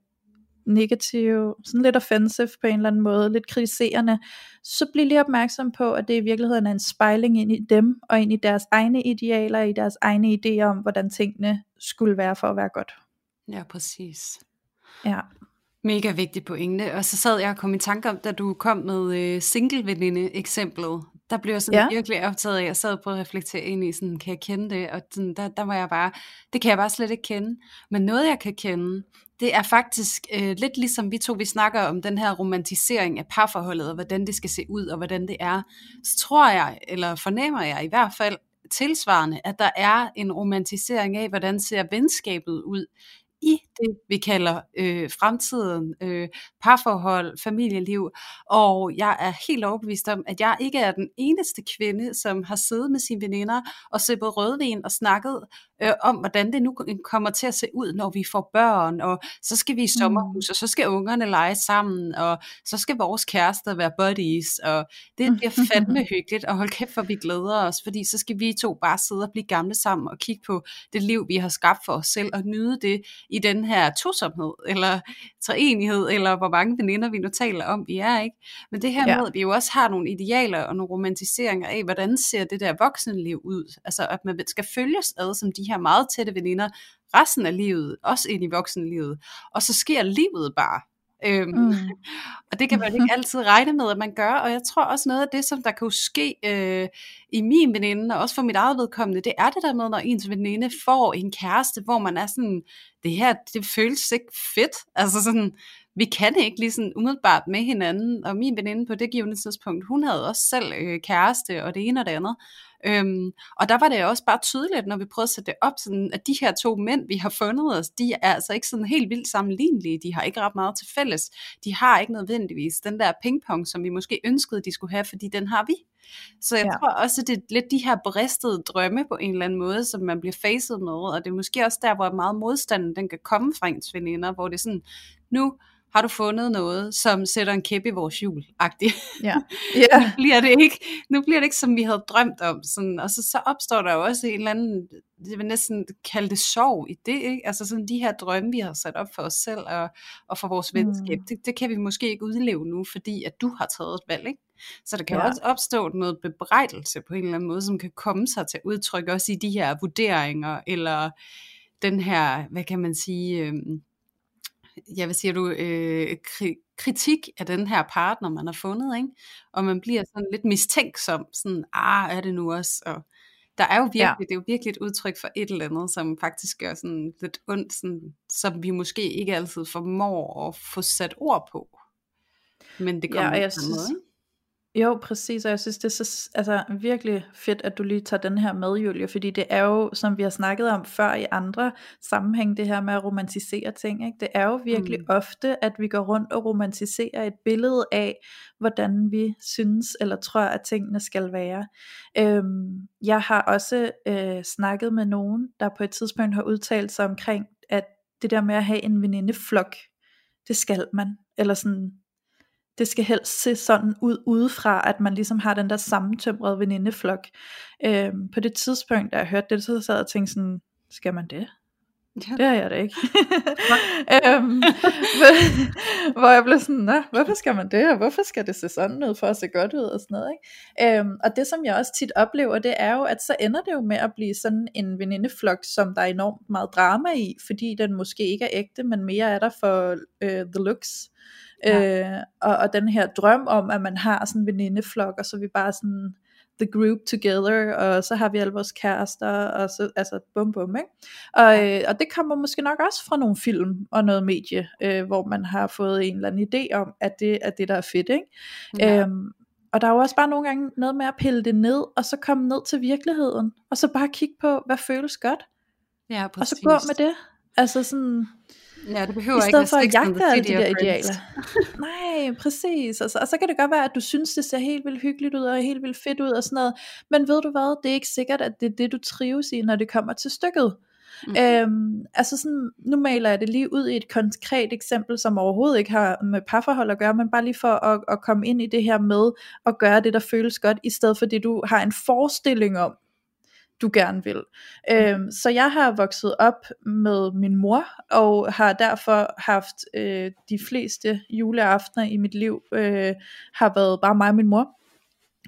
negativ, sådan lidt offensive på en eller anden måde, lidt kritiserende, så bliv lige opmærksom på, at det i virkeligheden er en spejling ind i dem, og ind i deres egne idealer, i deres egne idéer om, hvordan tingene skulle være for at være godt. Ja, præcis. Ja. Mega vigtig pointe. Og så sad jeg og kom i tanke om, da du kom med øh, single-veninde eksemplet. Der blev jeg sådan ja. virkelig optaget af, jeg sad på at reflektere ind i, sådan, kan jeg kende det? Og sådan, der, der var jeg bare, det kan jeg bare slet ikke kende. Men noget jeg kan kende, det er faktisk øh, lidt ligesom vi to, vi snakker om den her romantisering af parforholdet, og hvordan det skal se ud, og hvordan det er. Så tror jeg, eller fornemmer jeg i hvert fald, tilsvarende, at der er en romantisering af, hvordan ser venskabet ud i det, vi kalder øh, fremtiden, øh, parforhold, familieliv. Og jeg er helt overbevist om, at jeg ikke er den eneste kvinde, som har siddet med sine veninder og sippet rødvin og snakket øh, om, hvordan det nu kommer til at se ud, når vi får børn, og så skal vi i sommerhus, mm. og så skal ungerne lege sammen, og så skal vores kærester være buddies, og det bliver fandme [laughs] hyggeligt, og hold kæft, for vi glæder os, fordi så skal vi to bare sidde og blive gamle sammen, og kigge på det liv, vi har skabt for os selv, og nyde det i den her tosomhed, eller treenighed, eller hvor mange veninder vi nu taler om, vi er, ikke? Men det her ja. med, at vi jo også har nogle idealer og nogle romantiseringer af, hvordan ser det der voksenliv ud, altså at man skal følges ad som de her meget tætte veninder, resten af livet, også ind i voksenlivet, og så sker livet bare, Øhm, mm. [laughs] Og det kan man ikke [laughs] altid regne med, at man gør, og jeg tror også noget af det, som der kan ske øh, i min veninde, og også for mit eget vedkommende, det er det der med, når ens veninde får en kæreste, hvor man er sådan, det her, det føles ikke fedt, altså sådan, vi kan ikke lige sådan umiddelbart med hinanden, og min veninde på det givende tidspunkt, hun havde også selv øh, kæreste, og det ene og det andet, Øhm, og der var det også bare tydeligt, når vi prøvede at sætte det op, sådan, at de her to mænd, vi har fundet os, de er altså ikke sådan helt vildt sammenlignelige. De har ikke ret meget til fælles. De har ikke nødvendigvis den der pingpong, som vi måske ønskede, de skulle have, fordi den har vi. Så jeg ja. tror også, at det er lidt de her bristede drømme på en eller anden måde, som man bliver facet med, og det er måske også der, hvor meget modstanden den kan komme fra ens veninder, hvor det er sådan, nu har du fundet noget, som sætter en kæp i vores hjul, agtigt. Ja. [laughs] Yeah. nu, bliver det ikke, nu bliver det ikke, som vi havde drømt om. Sådan, og så, så opstår der jo også en eller anden, det vil næsten kalde det sorg i det, ikke? Altså sådan de her drømme, vi har sat op for os selv og, og for vores venskab, mm. det, det kan vi måske ikke udleve nu, fordi at du har taget et valg, ikke? Så der kan ja. også opstå noget bebrejdelse på en eller anden måde, som kan komme sig til udtryk også i de her vurderinger, eller den her, hvad kan man sige, øh, ja, hvad siger du, øh, kritik af den her partner, man har fundet, ikke? og man bliver sådan lidt mistænksom, sådan, ah, er det nu også, og der er jo virkelig, ja. det er jo virkelig et udtryk for et eller andet, som faktisk gør sådan lidt ondt, sådan, som vi måske ikke altid formår at få sat ord på. Men det kommer ja, jeg synes, noget, ikke? Jo, præcis, og jeg synes, det er så altså, virkelig fedt, at du lige tager den her med, Julie, fordi det er jo, som vi har snakket om før i andre sammenhæng, det her med at romantisere ting, ikke? det er jo virkelig mm. ofte, at vi går rundt og romantiserer et billede af, hvordan vi synes eller tror, at tingene skal være. Øhm, jeg har også øh, snakket med nogen, der på et tidspunkt har udtalt sig omkring, at det der med at have en venindeflok, det skal man, eller sådan, det skal helst se sådan ud udefra, at man ligesom har den der sammentømrede venindeflok. Øhm, på det tidspunkt, da jeg hørte det, så sad jeg og tænkte sådan, skal man det? Ja. Det har jeg da ikke. [laughs] øhm, hvor jeg blev sådan, Nå, hvorfor skal man det, og hvorfor skal det se sådan ud, for at se godt ud, og sådan noget. Ikke? Øhm, og det som jeg også tit oplever, det er jo, at så ender det jo med at blive sådan en venindeflok, som der er enormt meget drama i, fordi den måske ikke er ægte, men mere er der for øh, the looks. Ja. Øh, og, og den her drøm om, at man har sådan en venindeflok, og så vi bare sådan the group together, og så har vi alle vores kærester, og så, altså bum bum, ikke? Og, ja. øh, og det kommer måske nok også fra nogle film og noget medie, øh, hvor man har fået en eller anden idé om, at det er det, der er fedt, ikke? Ja. Øhm, og der er jo også bare nogle gange noget med at pille det ned, og så komme ned til virkeligheden, og så bare kigge på, hvad føles godt. Ja, præcis. Og så gå med det. Altså sådan, Ja, det behøver I stedet ikke for at jagte alle de der idealer. [laughs] Nej, præcis. Altså, og så kan det godt være, at du synes, det ser helt vildt hyggeligt ud, og helt vildt fedt ud, og sådan noget. Men ved du hvad, det er ikke sikkert, at det er det, du trives i, når det kommer til stykket. Mm. Øhm, altså sådan, nu maler jeg det lige ud i et konkret eksempel, som overhovedet ikke har med parforhold at gøre, men bare lige for at, at komme ind i det her med at gøre det, der føles godt, i stedet for det, du har en forestilling om, du gerne vil. Mm. Øhm, så jeg har vokset op med min mor, og har derfor haft øh, de fleste juleaftener i mit liv, øh, har været bare mig og min mor.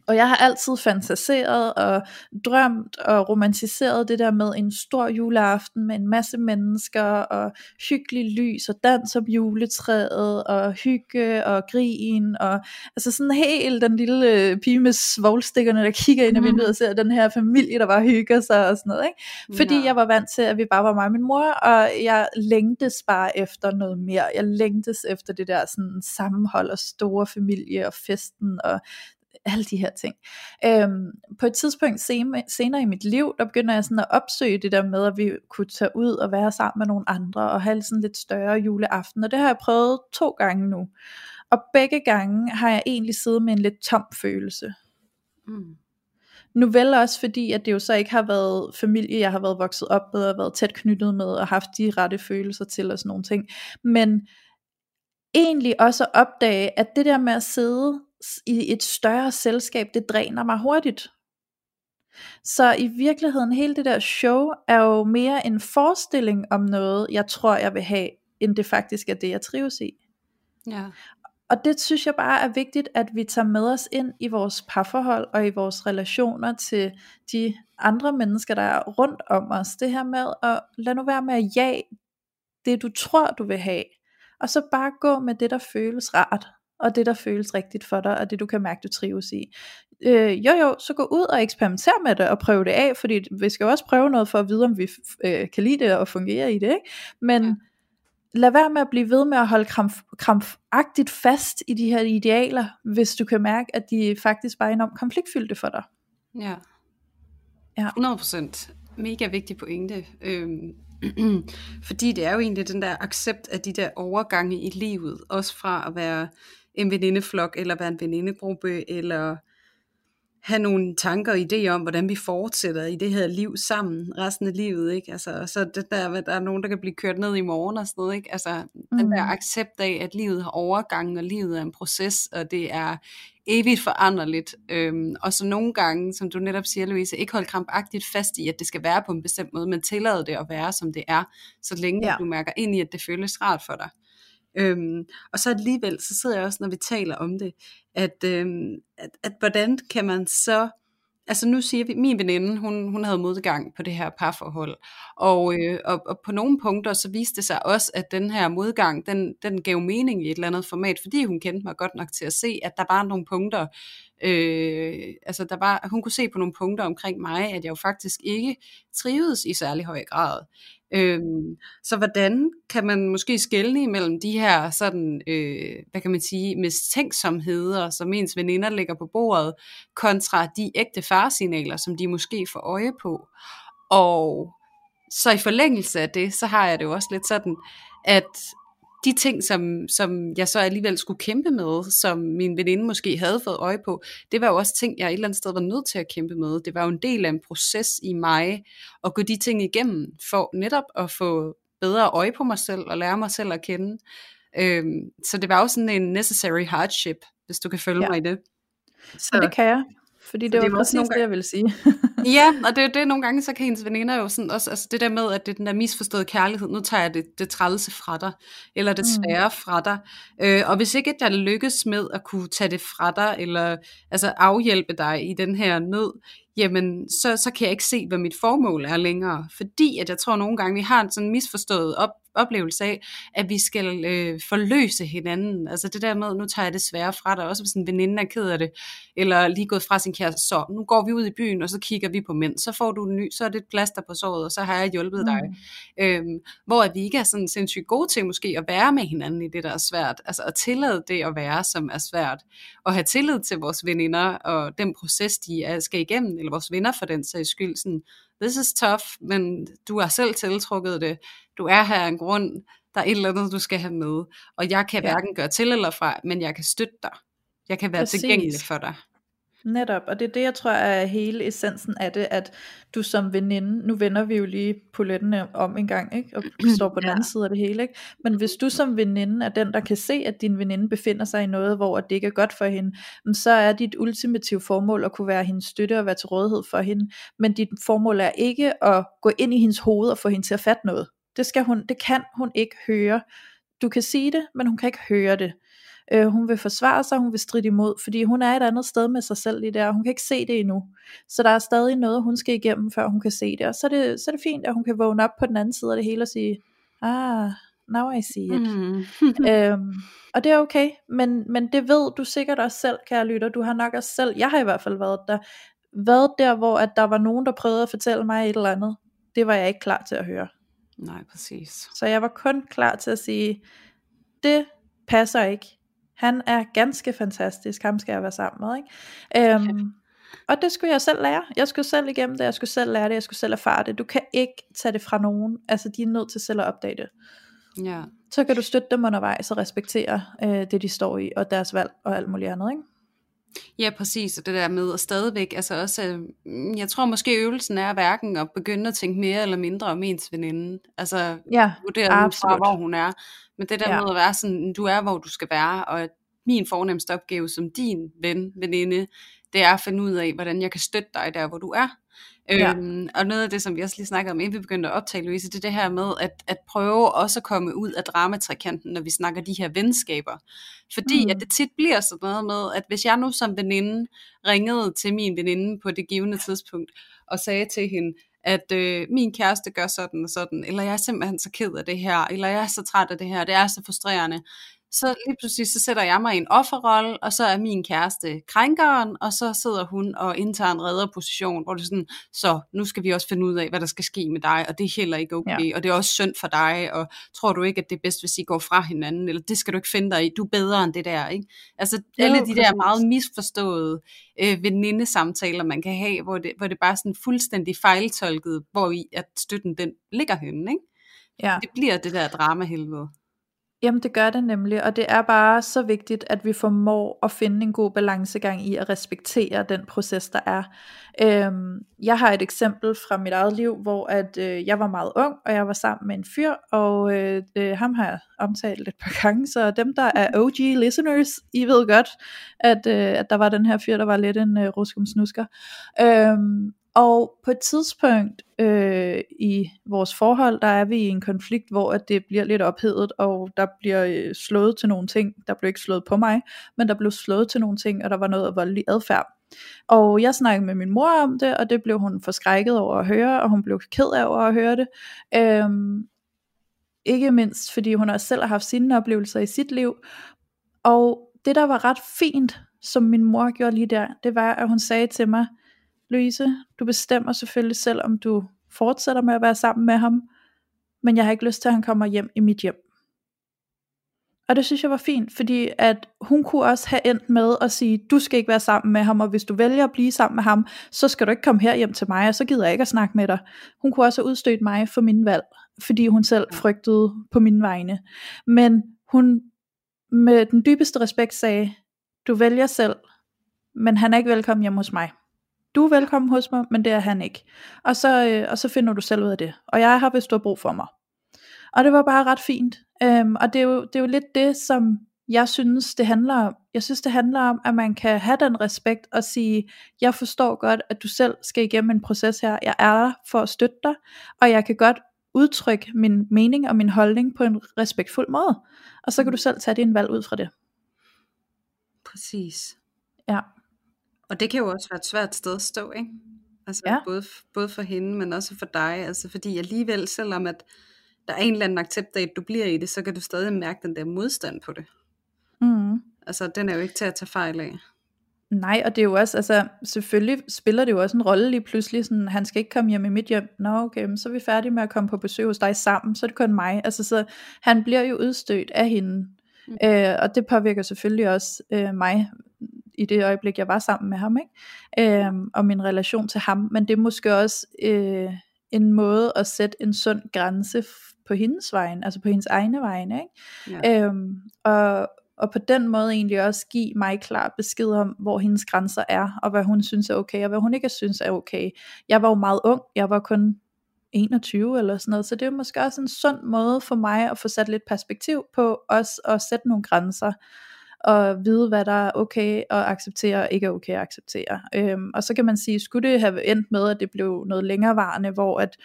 Og jeg har altid fantaseret og drømt og romantiseret det der med en stor juleaften med en masse mennesker og hyggelig lys og dans om juletræet og hygge og grin og altså sådan helt den lille øh, pige med svoglstikkerne der kigger ind i mhm. vinduet og ser den her familie der bare hygger sig og sådan noget ikke? Fordi ja. jeg var vant til at vi bare var mig og min mor og jeg længtes bare efter noget mere. Jeg længtes efter det der sådan sammenhold og store familie og festen og alle de her ting. Øhm, på et tidspunkt senere i mit liv, der begynder jeg sådan at opsøge det der med, at vi kunne tage ud og være sammen med nogle andre, og have sådan lidt større juleaften, og det har jeg prøvet to gange nu. Og begge gange har jeg egentlig siddet med en lidt tom følelse. Mm. Nu vel også fordi, at det jo så ikke har været familie, jeg har været vokset op med, og været tæt knyttet med, og haft de rette følelser til, og sådan nogle ting. Men egentlig også at opdage, at det der med at sidde i et større selskab, det dræner mig hurtigt. Så i virkeligheden, hele det der show er jo mere en forestilling om noget, jeg tror, jeg vil have, end det faktisk er det, jeg trives i. Ja. Og det synes jeg bare er vigtigt, at vi tager med os ind i vores parforhold og i vores relationer til de andre mennesker, der er rundt om os. Det her med at lade nu være med at jage det, du tror, du vil have. Og så bare gå med det, der føles rart og det der føles rigtigt for dig, og det du kan mærke, du trives i. Øh, jo jo, så gå ud og eksperimenter med det, og prøv det af, fordi vi skal jo også prøve noget for at vide, om vi øh, kan lide det og fungere i det, ikke? Men ja. lad være med at blive ved med at holde kramp, krampagtigt fast i de her idealer, hvis du kan mærke, at de faktisk bare er enormt konfliktfyldte for dig. Ja. ja. 100% mega vigtig pointe. Øhm, [clears throat] fordi det er jo egentlig den der accept af de der overgange i livet, også fra at være en venindeflok, eller være en venindegruppe, eller have nogle tanker og idéer om, hvordan vi fortsætter i det her liv sammen resten af livet, ikke? Altså, så det der, der er nogen, der kan blive kørt ned i morgen og sådan noget, ikke? Altså, mm. den der mm. accept af, at livet har overgang, og livet er en proces, og det er evigt foranderligt. Øhm, og så nogle gange, som du netop siger, Louise, ikke holde krampagtigt fast i, at det skal være på en bestemt måde, men tillade det at være, som det er, så længe ja. du mærker ind i, at det føles rart for dig. Øhm, og så alligevel, så sidder jeg også, når vi taler om det, at, øhm, at, at hvordan kan man så altså nu siger vi, min veninde, hun, hun havde modgang på det her parforhold, og, øh, og, og på nogle punkter så viste det sig også, at den her modgang, den, den gav mening i et eller andet format, fordi hun kendte mig godt nok til at se, at der var nogle punkter, øh, altså der var, hun kunne se på nogle punkter omkring mig, at jeg jo faktisk ikke trivedes i særlig høj grad. Øhm, så hvordan kan man måske skelne imellem de her sådan, øh, hvad kan man sige, mistænksomheder, som ens veninder lægger på bordet, kontra de ægte farsignaler, som de måske får øje på. Og så i forlængelse af det, så har jeg det jo også lidt sådan, at de ting, som, som jeg så alligevel skulle kæmpe med, som min veninde måske havde fået øje på, det var jo også ting, jeg et eller andet sted var nødt til at kæmpe med. Det var jo en del af en proces i mig, at gå de ting igennem, for netop at få bedre øje på mig selv, og lære mig selv at kende. Øhm, så det var jo sådan en necessary hardship, hvis du kan følge ja. mig i det. Så og det kan jeg. Fordi det var, det var præcis gange... det, jeg ville sige. [laughs] ja, og det er det, nogle gange, så kan ens veninder jo sådan også, altså det der med, at det er den der misforståede kærlighed, nu tager jeg det, det trælse fra dig, eller det mm. svære fra dig. Øh, og hvis ikke jeg lykkes med at kunne tage det fra dig, eller altså afhjælpe dig i den her nød, jamen så, så kan jeg ikke se, hvad mit formål er længere. Fordi at jeg tror nogle gange, vi har en sådan misforstået op, oplevelse af, at vi skal øh, forløse hinanden. Altså det der med, nu tager jeg det svære fra dig, også hvis en veninde er ked af det, eller lige gået fra sin kæreste, så nu går vi ud i byen, og så kigger vi på mænd, så får du en ny, så er det et plaster på såret, og så har jeg hjulpet mm. dig. Øhm, hvor at vi ikke er sådan sindssygt gode til måske at være med hinanden i det, der er svært. Altså at tillade det at være, som er svært. Og have tillid til vores veninder, og den proces, de er, skal igennem, eller vores venner for den sags skyld, sådan, this is tough, men du har selv tiltrukket det. Du er her af en grund. Der er et eller andet, du skal have med. Og jeg kan ja. hverken gøre til eller fra, men jeg kan støtte dig. Jeg kan være Præcis. tilgængelig for dig. Netop, og det er det, jeg tror er hele essensen af det, at du som veninde, nu vender vi jo lige polettene om en gang, ikke? og [clears throat] står på den ja. anden side af det hele, ikke? men hvis du som veninde er den, der kan se, at din veninde befinder sig i noget, hvor det ikke er godt for hende, så er dit ultimative formål at kunne være hendes støtte og være til rådighed for hende, men dit formål er ikke at gå ind i hendes hoved og få hende til at fatte noget. Det, skal hun, det kan hun ikke høre. Du kan sige det, men hun kan ikke høre det. Øh, hun vil forsvare sig, hun vil stride imod, fordi hun er et andet sted med sig selv lige der, hun kan ikke se det endnu. Så der er stadig noget, hun skal igennem, før hun kan se det. Og så er det, så er det fint, at hun kan vågne op på den anden side af det hele og sige, ah, now I see it. Mm. [laughs] øhm, og det er okay, men, men det ved du sikkert også selv, kære lytter. Du har nok også selv, jeg har i hvert fald været der, været der, hvor at der var nogen, der prøvede at fortælle mig et eller andet. Det var jeg ikke klar til at høre. Nej, præcis. Så jeg var kun klar til at sige, det passer ikke. Han er ganske fantastisk, ham skal jeg være sammen med. Ikke? Øhm, og det skulle jeg selv lære. Jeg skulle selv igennem det, jeg skulle selv lære det, jeg skulle selv erfare det. Du kan ikke tage det fra nogen. Altså, de er nødt til selv at opdage det. Ja. Så kan du støtte dem undervejs og respektere øh, det, de står i, og deres valg og alt muligt andet. Ikke? Ja, præcis, og det der med at stadigvæk, altså også, øh, jeg tror måske øvelsen er hverken at begynde at tænke mere eller mindre om ens veninde, altså ja, vurdere fra, hvor hun er, men det der ja. med at være sådan, du er, hvor du skal være, og min fornemmeste opgave som din ven, veninde, det er at finde ud af, hvordan jeg kan støtte dig der, hvor du er. Ja. Øhm, og noget af det, som vi også lige snakkede om, inden vi begyndte at optage, Louise, det er det her med at, at prøve også at komme ud af dramatrikanten, når vi snakker de her venskaber. Fordi mm. at det tit bliver sådan noget med, at hvis jeg nu som veninde ringede til min veninde på det givende tidspunkt, og sagde til hende, at øh, min kæreste gør sådan og sådan, eller jeg er simpelthen så ked af det her, eller jeg er så træt af det her, det er så frustrerende, så lige pludselig så sætter jeg mig i en offerrolle, og så er min kæreste krænkeren, og så sidder hun og indtager en redderposition, hvor det er sådan, så nu skal vi også finde ud af, hvad der skal ske med dig, og det er heller ikke okay, ja. og det er også synd for dig, og tror du ikke, at det er bedst, hvis I går fra hinanden, eller det skal du ikke finde dig i, du er bedre end det der, ikke? Altså jo, alle de der meget misforståede øh, venindesamtaler, man kan have, hvor det, hvor det bare er sådan fuldstændig fejltolket, hvor i at støtten den ligger henne, ikke? Ja. Det bliver det der dramahelvede. Jamen det gør det nemlig, og det er bare så vigtigt, at vi formår at finde en god balancegang i at respektere den proces, der er. Øhm, jeg har et eksempel fra mit eget liv, hvor at øh, jeg var meget ung, og jeg var sammen med en fyr, og øh, øh, ham har jeg omtalt et par gange, så dem der er OG listeners, I ved godt, at, øh, at der var den her fyr, der var lidt en øh, ruskumsnusker. Øhm, og på et tidspunkt øh, i vores forhold, der er vi i en konflikt, hvor at det bliver lidt ophedet, og der bliver øh, slået til nogle ting. Der blev ikke slået på mig, men der blev slået til nogle ting, og der var noget voldelig adfærd. Og jeg snakkede med min mor om det, og det blev hun forskrækket over at høre, og hun blev ked af over at høre det. Øhm, ikke mindst fordi hun også selv har haft sine oplevelser i sit liv. Og det der var ret fint, som min mor gjorde lige der, det var at hun sagde til mig, Louise, du bestemmer selvfølgelig selv, om du fortsætter med at være sammen med ham, men jeg har ikke lyst til, at han kommer hjem i mit hjem. Og det synes jeg var fint, fordi at hun kunne også have endt med at sige, du skal ikke være sammen med ham, og hvis du vælger at blive sammen med ham, så skal du ikke komme her hjem til mig, og så gider jeg ikke at snakke med dig. Hun kunne også have udstødt mig for min valg, fordi hun selv frygtede på mine vegne. Men hun med den dybeste respekt sagde, du vælger selv, men han er ikke velkommen hjem hos mig du er velkommen hos mig, men det er han ikke. Og så, øh, og så finder du selv ud af det. Og jeg her, hvis du har brug for mig. Og det var bare ret fint. Øhm, og det er, jo, det er jo lidt det, som jeg synes, det handler om. Jeg synes, det handler om, at man kan have den respekt og sige, jeg forstår godt, at du selv skal igennem en proces her. Jeg er der for at støtte dig, og jeg kan godt udtrykke min mening og min holdning på en respektfuld måde. Og så kan du mm. selv tage din valg ud fra det. Præcis. Ja. Og det kan jo også være et svært sted at stå, ikke? Altså ja. både, både for hende, men også for dig. Altså fordi alligevel, selvom at der er en eller anden accept af, at du bliver i det, så kan du stadig mærke den der modstand på det. Mm. Altså den er jo ikke til at tage fejl af. Nej, og det er jo også, altså selvfølgelig spiller det jo også en rolle lige pludselig, sådan, han skal ikke komme hjem i mit hjem, nå okay, så er vi færdige med at komme på besøg hos dig sammen, så er det kun mig, altså så han bliver jo udstødt af hende, mm. øh, og det påvirker selvfølgelig også øh, mig, i det øjeblik jeg var sammen med ham, ikke? Øh, og min relation til ham, men det er måske også øh, en måde at sætte en sund grænse på hendes vejen, altså på hendes egne vegne, ikke? Ja. Øhm, og, og på den måde egentlig også give mig klar besked om, hvor hendes grænser er, og hvad hun synes er okay, og hvad hun ikke synes er okay. Jeg var jo meget ung, jeg var kun 21 eller sådan noget, så det er måske også en sund måde for mig at få sat lidt perspektiv på, også at sætte nogle grænser, og vide, hvad der er okay at acceptere og ikke er okay at acceptere. Øhm, og så kan man sige, skulle det have endt med, at det blev noget længerevarende, hvor at,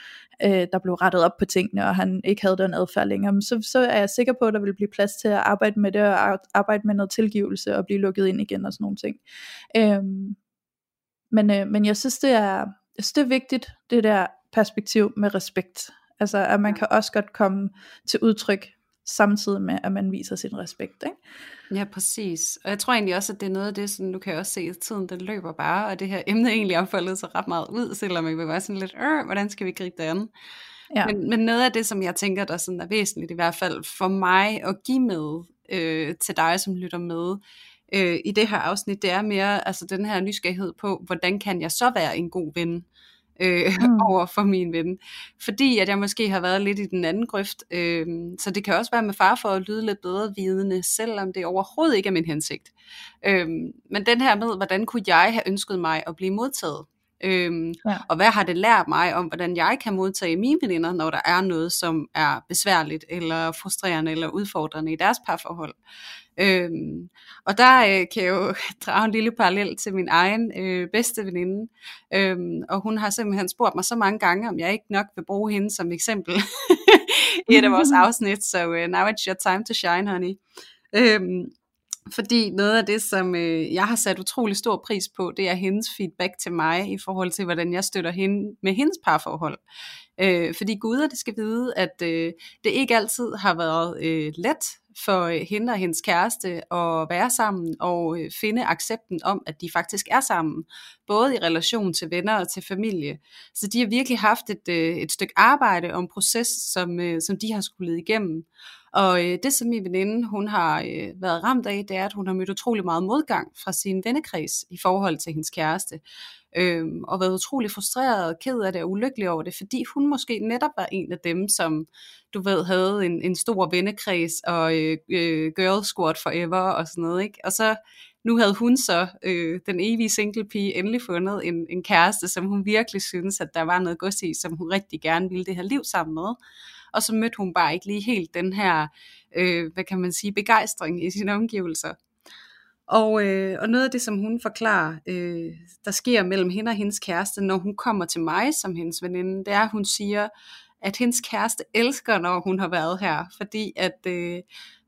øh, der blev rettet op på tingene, og han ikke havde den adfærd længere, så, så er jeg sikker på, at der vil blive plads til at arbejde med det, og arbejde med noget tilgivelse, og blive lukket ind igen og sådan nogle ting. Øhm, men, øh, men jeg synes, det er, jeg synes, det er vigtigt, det der perspektiv med respekt. Altså, at man kan også godt komme til udtryk samtidig med, at man viser sin respekt. Ikke? Ja, præcis. Og jeg tror egentlig også, at det er noget af det, som du kan også se, at tiden den løber bare, og det her emne egentlig har foldet sig ret meget ud, selvom vi være sådan lidt, øh, hvordan skal vi gribe det an? Ja. Men, men noget af det, som jeg tænker, der sådan er væsentligt, i hvert fald for mig at give med øh, til dig, som lytter med, øh, i det her afsnit, det er mere altså den her nysgerrighed på, hvordan kan jeg så være en god ven? Øh, mm. [laughs] over for min ven. Fordi at jeg måske har været lidt i den anden grøft. Øh, så det kan også være med far for at lyde lidt bedre vidende, selvom det overhovedet ikke er min hensigt. Øh, men den her med, hvordan kunne jeg have ønsket mig at blive modtaget? Øhm, ja. Og hvad har det lært mig om, hvordan jeg kan modtage mine veninder, når der er noget, som er besværligt, eller frustrerende, eller udfordrende i deres parforhold. Øhm, og der øh, kan jeg jo [laughs] drage en lille parallel til min egen øh, bedste veninde. Øhm, og hun har simpelthen spurgt mig så mange gange, om jeg ikke nok vil bruge hende som eksempel [laughs] i et af vores [laughs] afsnit. Så uh, now it's your time to shine, honey. Øhm, fordi noget af det, som øh, jeg har sat utrolig stor pris på, det er hendes feedback til mig i forhold til, hvordan jeg støtter hende med hendes parforhold. Øh, fordi guder, det skal vide, at øh, det ikke altid har været øh, let for øh, hende og hendes kæreste at være sammen og øh, finde accepten om, at de faktisk er sammen, både i relation til venner og til familie. Så de har virkelig haft et, øh, et stykke arbejde og en proces, som, øh, som de har skulle igennem. Og øh, det, som min veninde hun har øh, været ramt af, det er, at hun har mødt utrolig meget modgang fra sin vennekreds i forhold til hendes kæreste. Øh, og været utrolig frustreret og ked af det og ulykkelig over det, fordi hun måske netop var en af dem, som du ved, havde en, en stor vennekreds og øh, øh, girl squad forever og sådan noget. Ikke? Og så nu havde hun så, øh, den evige single pige, endelig fundet en, en kæreste, som hun virkelig synes, at der var noget gods i, som hun rigtig gerne ville det her liv sammen med og så mødte hun bare ikke lige helt den her, øh, hvad kan man sige, begejstring i sine omgivelser. Og, øh, og noget af det, som hun forklarer, øh, der sker mellem hende og hendes kæreste, når hun kommer til mig som hendes veninde, det er, at hun siger, at hendes kæreste elsker, når hun har været her, fordi at øh,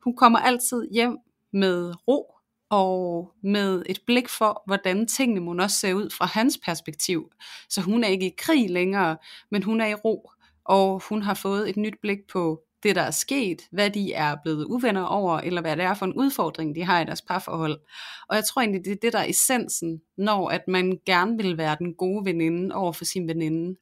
hun kommer altid hjem med ro, og med et blik for, hvordan tingene må også se ud fra hans perspektiv. Så hun er ikke i krig længere, men hun er i ro og hun har fået et nyt blik på det, der er sket, hvad de er blevet uvenner over, eller hvad det er for en udfordring, de har i deres parforhold. Og jeg tror egentlig, det er det, der er essensen, når at man gerne vil være den gode veninde over for sin veninde.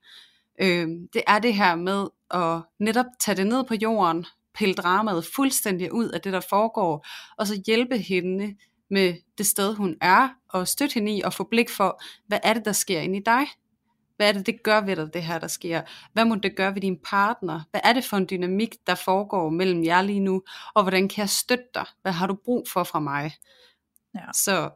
Øh, det er det her med at netop tage det ned på jorden, pille dramaet fuldstændig ud af det, der foregår, og så hjælpe hende med det sted, hun er, og støtte hende i, og få blik for, hvad er det, der sker inde i dig? Hvad er det, det gør ved dig, det her, der sker? Hvad må det gøre ved din partner? Hvad er det for en dynamik, der foregår mellem jer lige nu? Og hvordan kan jeg støtte dig? Hvad har du brug for fra mig? Ja. Så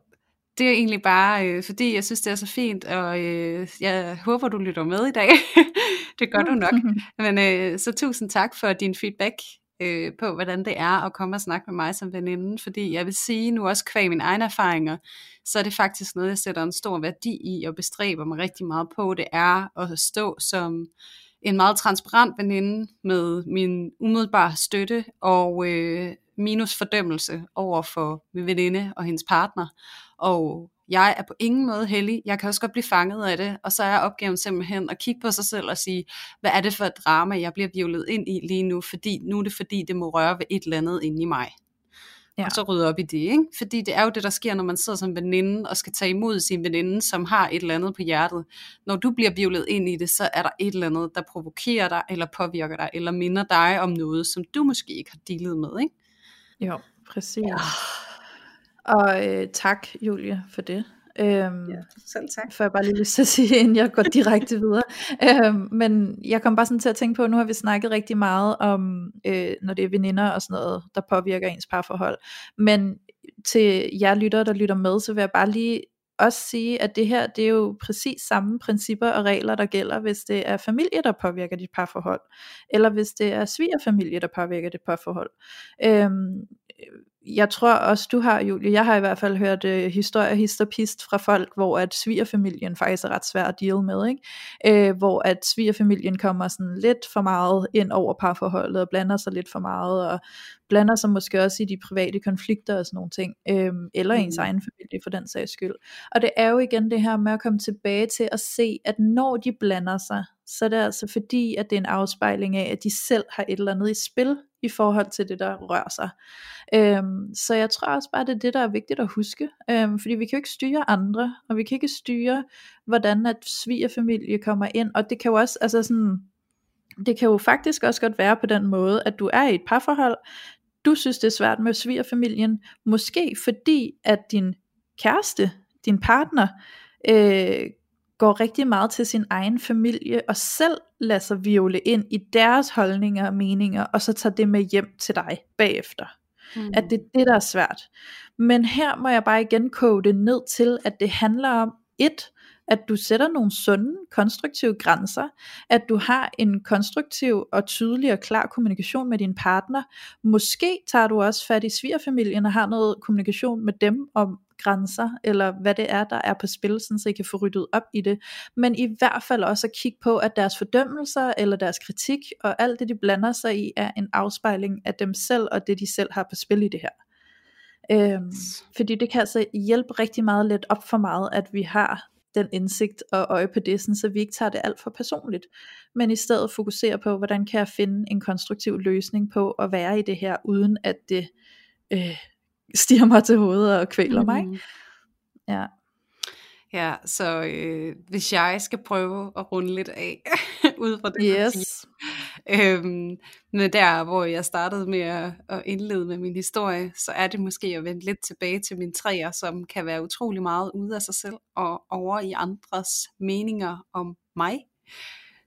det er egentlig bare, øh, fordi jeg synes, det er så fint, og øh, jeg håber, du lytter med i dag. [laughs] det gør du nok. [laughs] Men øh, så tusind tak for din feedback øh, på, hvordan det er at komme og snakke med mig som veninde, fordi jeg vil sige nu også kvæg mine egne erfaringer, så er det faktisk noget, jeg sætter en stor værdi i og bestræber mig rigtig meget på, det er at stå som en meget transparent veninde med min umiddelbare støtte og øh, minus fordømmelse over for min veninde og hendes partner. Og jeg er på ingen måde heldig, jeg kan også godt blive fanget af det, og så er opgaven simpelthen at kigge på sig selv og sige, hvad er det for et drama, jeg bliver violet ind i lige nu, fordi nu er det fordi, det må røre ved et eller andet inde i mig. Ja. Og så rydde op i det, ikke? Fordi det er jo det, der sker, når man sidder som veninde og skal tage imod sin veninde, som har et eller andet på hjertet. Når du bliver violet ind i det, så er der et eller andet, der provokerer dig, eller påvirker dig, eller minder dig om noget, som du måske ikke har dealet med, ikke? Jo, præcis. Ja. Og øh, tak, Julie, for det. Øhm, ja, selv tak. For jeg bare lige lyst til at sige, [laughs] inden jeg går direkte videre. øhm, men jeg kom bare sådan til at tænke på, nu har vi snakket rigtig meget om, øh, når det er veninder og sådan noget, der påvirker ens parforhold. Men til jer lyttere, der lytter med, så vil jeg bare lige også sige, at det her, det er jo præcis samme principper og regler, der gælder, hvis det er familie, der påvirker dit parforhold, eller hvis det er svigerfamilie, der påvirker dit parforhold. Øhm, jeg tror også du har, Julie, jeg har i hvert fald hørt øh, historier, histopist fra folk, hvor at svigerfamilien faktisk er ret svær at deal med, ikke? Øh, hvor at svigerfamilien kommer sådan lidt for meget ind over parforholdet, og blander sig lidt for meget, og blander sig måske også i de private konflikter og sådan nogle ting, øh, eller mm. ens egen familie for den sags skyld. Og det er jo igen det her med at komme tilbage til at se, at når de blander sig, så er det altså fordi, at det er en afspejling af, at de selv har et eller andet i spil i forhold til det, der rører sig. Øhm, så jeg tror også bare, det er det, der er vigtigt at huske. Øhm, fordi vi kan jo ikke styre andre, og vi kan ikke styre, hvordan at svigerfamilie kommer ind, og det kan jo også, altså sådan, det kan jo faktisk også godt være på den måde, at du er i et parforhold, du synes det er svært med svigerfamilien, måske fordi, at din kæreste, din partner, øh, går rigtig meget til sin egen familie, og selv lader sig viole ind i deres holdninger og meninger, og så tager det med hjem til dig bagefter. Mm. At det er det, der er svært. Men her må jeg bare igen koge det ned til, at det handler om, et, at du sætter nogle sunde, konstruktive grænser, at du har en konstruktiv og tydelig og klar kommunikation med din partner. Måske tager du også fat i svigerfamilien og har noget kommunikation med dem om grænser, eller hvad det er, der er på spil, så I kan få ryddet op i det. Men i hvert fald også at kigge på, at deres fordømmelser, eller deres kritik, og alt det, de blander sig i, er en afspejling af dem selv, og det de selv har på spil i det her. Øhm, fordi det kan altså hjælpe rigtig meget let op for meget, at vi har den indsigt og øje på det, sådan, så vi ikke tager det alt for personligt, men i stedet fokuserer på, hvordan kan jeg finde en konstruktiv løsning på at være i det her, uden at det øh, [laughs] stiger mig til hovedet og kvæler mm. mig. Ja. Ja, så øh, hvis jeg skal prøve at runde lidt af, [laughs] ud fra det, yes øhm, men der, hvor jeg startede med at, at indlede med min historie, så er det måske at vende lidt tilbage til mine træer, som kan være utrolig meget ude af sig selv, og over i andres meninger om mig.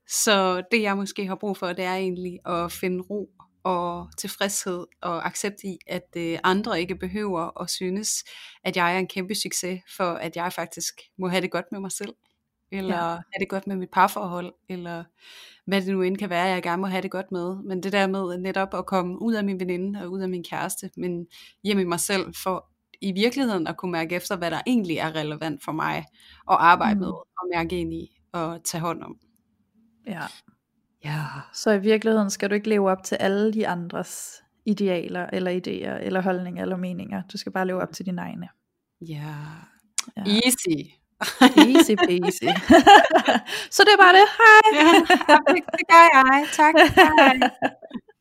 Så det jeg måske har brug for, det er egentlig at finde ro og tilfredshed og accept i, at øh, andre ikke behøver at synes, at jeg er en kæmpe succes, for at jeg faktisk må have det godt med mig selv, eller ja. have det godt med mit parforhold, eller hvad det nu end kan være, jeg gerne må have det godt med. Men det der med netop at komme ud af min veninde og ud af min kæreste, men hjem i mig selv, for i virkeligheden at kunne mærke efter, hvad der egentlig er relevant for mig at arbejde mm. med, og mærke ind i, og tage hånd om. Ja. Ja. Så i virkeligheden skal du ikke leve op til alle de andres idealer, eller idéer, eller holdninger, eller meninger. Du skal bare leve op til dine egne. Ja. ja. Easy. Easy peasy. [laughs] så det bare det. Hej. ja, det gør jeg. Tak. Hej.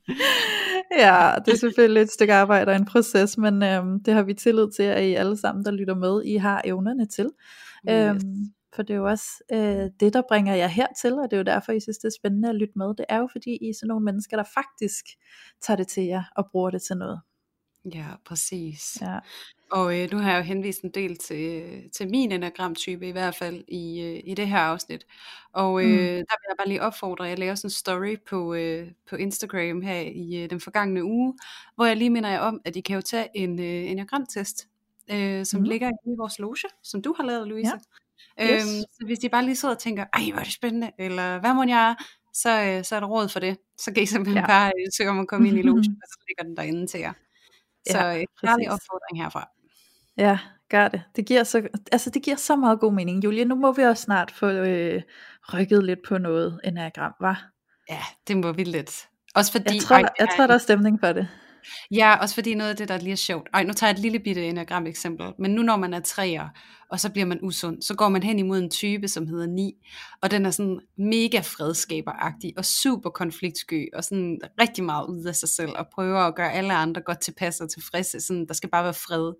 [laughs] ja, det er selvfølgelig et stykke arbejde og en proces, men øhm, det har vi tillid til, at I alle sammen, der lytter med, I har evnerne til. Yes. Øhm, for det er jo også øh, det, der bringer jer hertil, og det er jo derfor, I synes, det er spændende at lytte med. Det er jo fordi, I er sådan nogle mennesker, der faktisk tager det til jer og bruger det til noget. Ja, præcis. Ja. Og øh, nu har jeg jo henvist en del til, til min enagramtype, i hvert fald i, øh, i det her afsnit. Og øh, mm. der vil jeg bare lige opfordre, jeg lavede sådan en story på, øh, på Instagram her i øh, den forgangne uge, hvor jeg lige minder jer om, at I kan jo tage en øh, enagramtest, øh, som mm. ligger i vores loge, som du har lavet, Louise. Ja. Yes. Øhm, så hvis de bare lige sidder og tænker, ej hvor er det spændende, eller hvad må jeg, så, øh, så er der råd for det. Så kan I simpelthen ja. bare øh, søge om at komme ind i logen, [laughs] og så ligger den derinde til jer. Så ja, øh, kærlig opfordring herfra. Ja, gør det. Det giver, så, altså, det giver så meget god mening. Julie, nu må vi også snart få øh, rykket lidt på noget enagram, var? Ja, det må vi lidt. Også fordi, jeg tror, ej, jeg tror der er stemning for det. Ja, også fordi noget af det, der lige er sjovt. Ej, nu tager jeg et lille bitte enagram eksempel. Men nu når man er træer, og så bliver man usund, så går man hen imod en type, som hedder 9. Og den er sådan mega fredskaberagtig, og super konfliktsky, og sådan rigtig meget ud af sig selv, og prøver at gøre alle andre godt tilpas og tilfredse. Sådan, der skal bare være fred.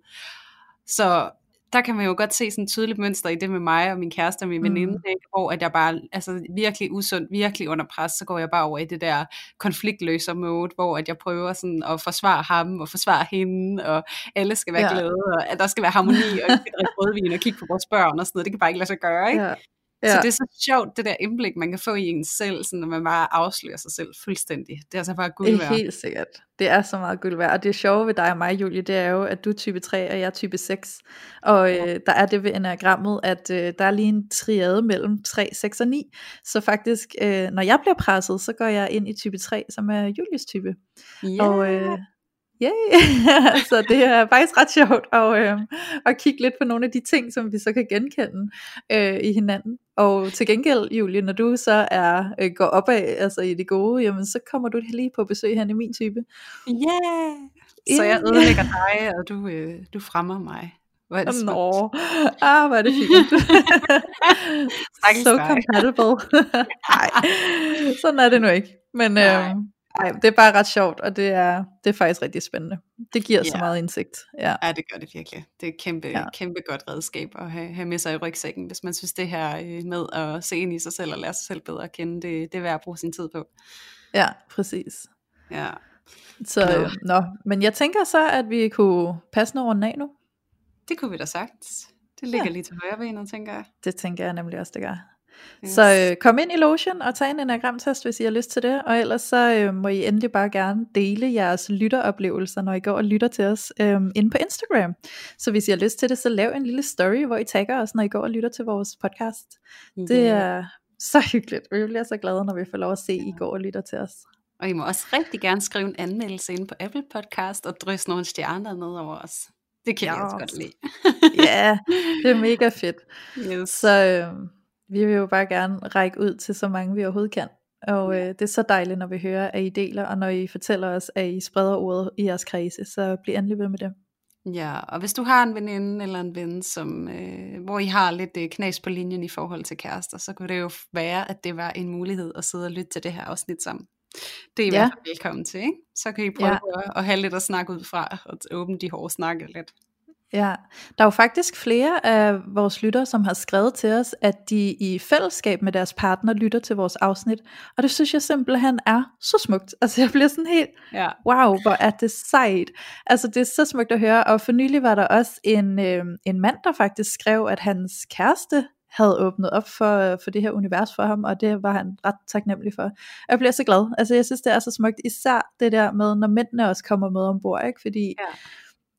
Så der kan man jo godt se sådan et tydeligt mønster i det med mig og min kæreste og min veninde, mm. hvor at jeg bare, altså virkelig usund, virkelig under pres, så går jeg bare over i det der konfliktløser mode, hvor at jeg prøver sådan at forsvare ham og forsvare hende, og alle skal være ja. glade, og at der skal være harmoni, og jeg skal drikke rødvin og kigge på vores børn og sådan noget, det kan bare ikke lade sig gøre, ikke? Ja. Ja. Så det er så sjovt, det der indblik, man kan få i en selv, sådan, når man bare afslører sig selv fuldstændig. Det er altså bare guld værd. Helt sikkert. Det er så meget guld værd. Og det sjove ved dig og mig, Julie, det er jo, at du er type 3, og jeg er type 6. Og ja. øh, der er det ved enagrammet, at øh, der er lige en triade mellem 3, 6 og 9. Så faktisk, øh, når jeg bliver presset, så går jeg ind i type 3, som er Julies type. Ja. Og øh, Yay! [laughs] så det er faktisk ret sjovt at, øh, at kigge lidt på nogle af de ting, som vi så kan genkende øh, i hinanden. Og til gengæld, Julie, når du så er øh, går op af, altså i det gode, jamen så kommer du lige på besøg hen i min type. Yeah! Så jeg ødelægger dig, og du, øh, du fremmer mig. Hvor er det Nå, ah, hvor er det fint. [laughs] so compatible. [laughs] Nej, sådan er det nu ikke. Men øh, Nej, det er bare ret sjovt, og det er, det er faktisk rigtig spændende. Det giver ja. så meget indsigt. Ja. ja, det gør det virkelig. Det er et kæmpe, ja. kæmpe godt redskab at have, have med sig i rygsækken, hvis man synes det her øh, med at se ind i sig selv og lære sig selv bedre at kende, det, det er værd at bruge sin tid på. Ja, præcis. Ja. Så, ja. Øh, nå, men jeg tænker så, at vi kunne passe nogle af nu. Det kunne vi da sagt. Det ligger ja. lige til højre benet, tænker jeg. Det tænker jeg nemlig også, det gør. Yes. Så øh, kom ind i lotion og tag en enagramtest, hvis I har lyst til det. Og ellers så øh, må I endelig bare gerne dele jeres lytteroplevelser, når I går og lytter til os øh, inde på Instagram. Så hvis I har lyst til det, så lav en lille story, hvor I tagger os, når I går og lytter til vores podcast. Yeah. Det er så hyggeligt. Vi bliver så glade, når vi får lov at se, at I går og lytter til os. Og I må også rigtig gerne skrive en anmeldelse ind på Apple Podcast og drysse nogle stjerner ned over os. Det kan ja. jeg også godt lide. ja, det er mega fedt. [laughs] Yes. Så øh, vi vil jo bare gerne række ud til så mange vi overhovedet kan. Og øh, det er så dejligt, når vi hører, at I deler, og når I fortæller os, at I spreder ordet i jeres kredse, så bliv endelig ved med det. Ja, og hvis du har en veninde eller en ven, som, øh, hvor I har lidt øh, knas på linjen i forhold til kærester, så kunne det jo være, at det var en mulighed at sidde og lytte til det her afsnit sammen. Det er I ja. hvert fald velkommen til, ikke? Så kan I prøve ja. at, at have lidt at snakke ud fra, og åbne de hårde snakke lidt. Ja, der er jo faktisk flere af vores lyttere, som har skrevet til os, at de i fællesskab med deres partner lytter til vores afsnit, og det synes jeg simpelthen er så smukt. Altså jeg bliver sådan helt, ja. wow, hvor er det sejt. Altså det er så smukt at høre, og for nylig var der også en, øh, en mand, der faktisk skrev, at hans kæreste havde åbnet op for, for det her univers for ham, og det var han ret taknemmelig for. Jeg bliver så glad. Altså jeg synes, det er så smukt, især det der med, når mændene også kommer med ombord, ikke? fordi... Ja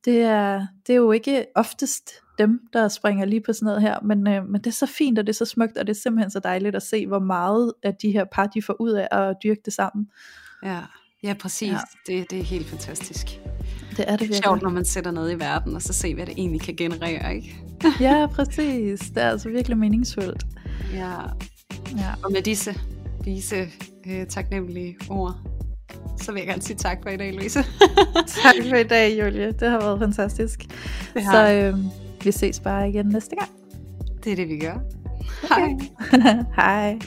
det er, det er jo ikke oftest dem, der springer lige på sådan noget her, men, øh, men det er så fint, og det er så smukt, og det er simpelthen så dejligt at se, hvor meget af de her par, de får ud af at dyrke det sammen. Ja, ja præcis. Ja. Det, det er helt fantastisk. Det er det virkelig. sjovt, når man sætter noget i verden, og så ser, hvad det egentlig kan generere, ikke? [laughs] ja, præcis. Det er altså virkelig meningsfuldt. Ja. ja. Og med disse vise, øh, taknemmelige ord, så vil jeg gerne sige tak for i dag, Louise. [laughs] tak for i dag, Julie. Det har været fantastisk. Det har. Så øh, vi ses bare igen næste gang. Det er det, vi gør. Okay. Hej. [laughs] Hej.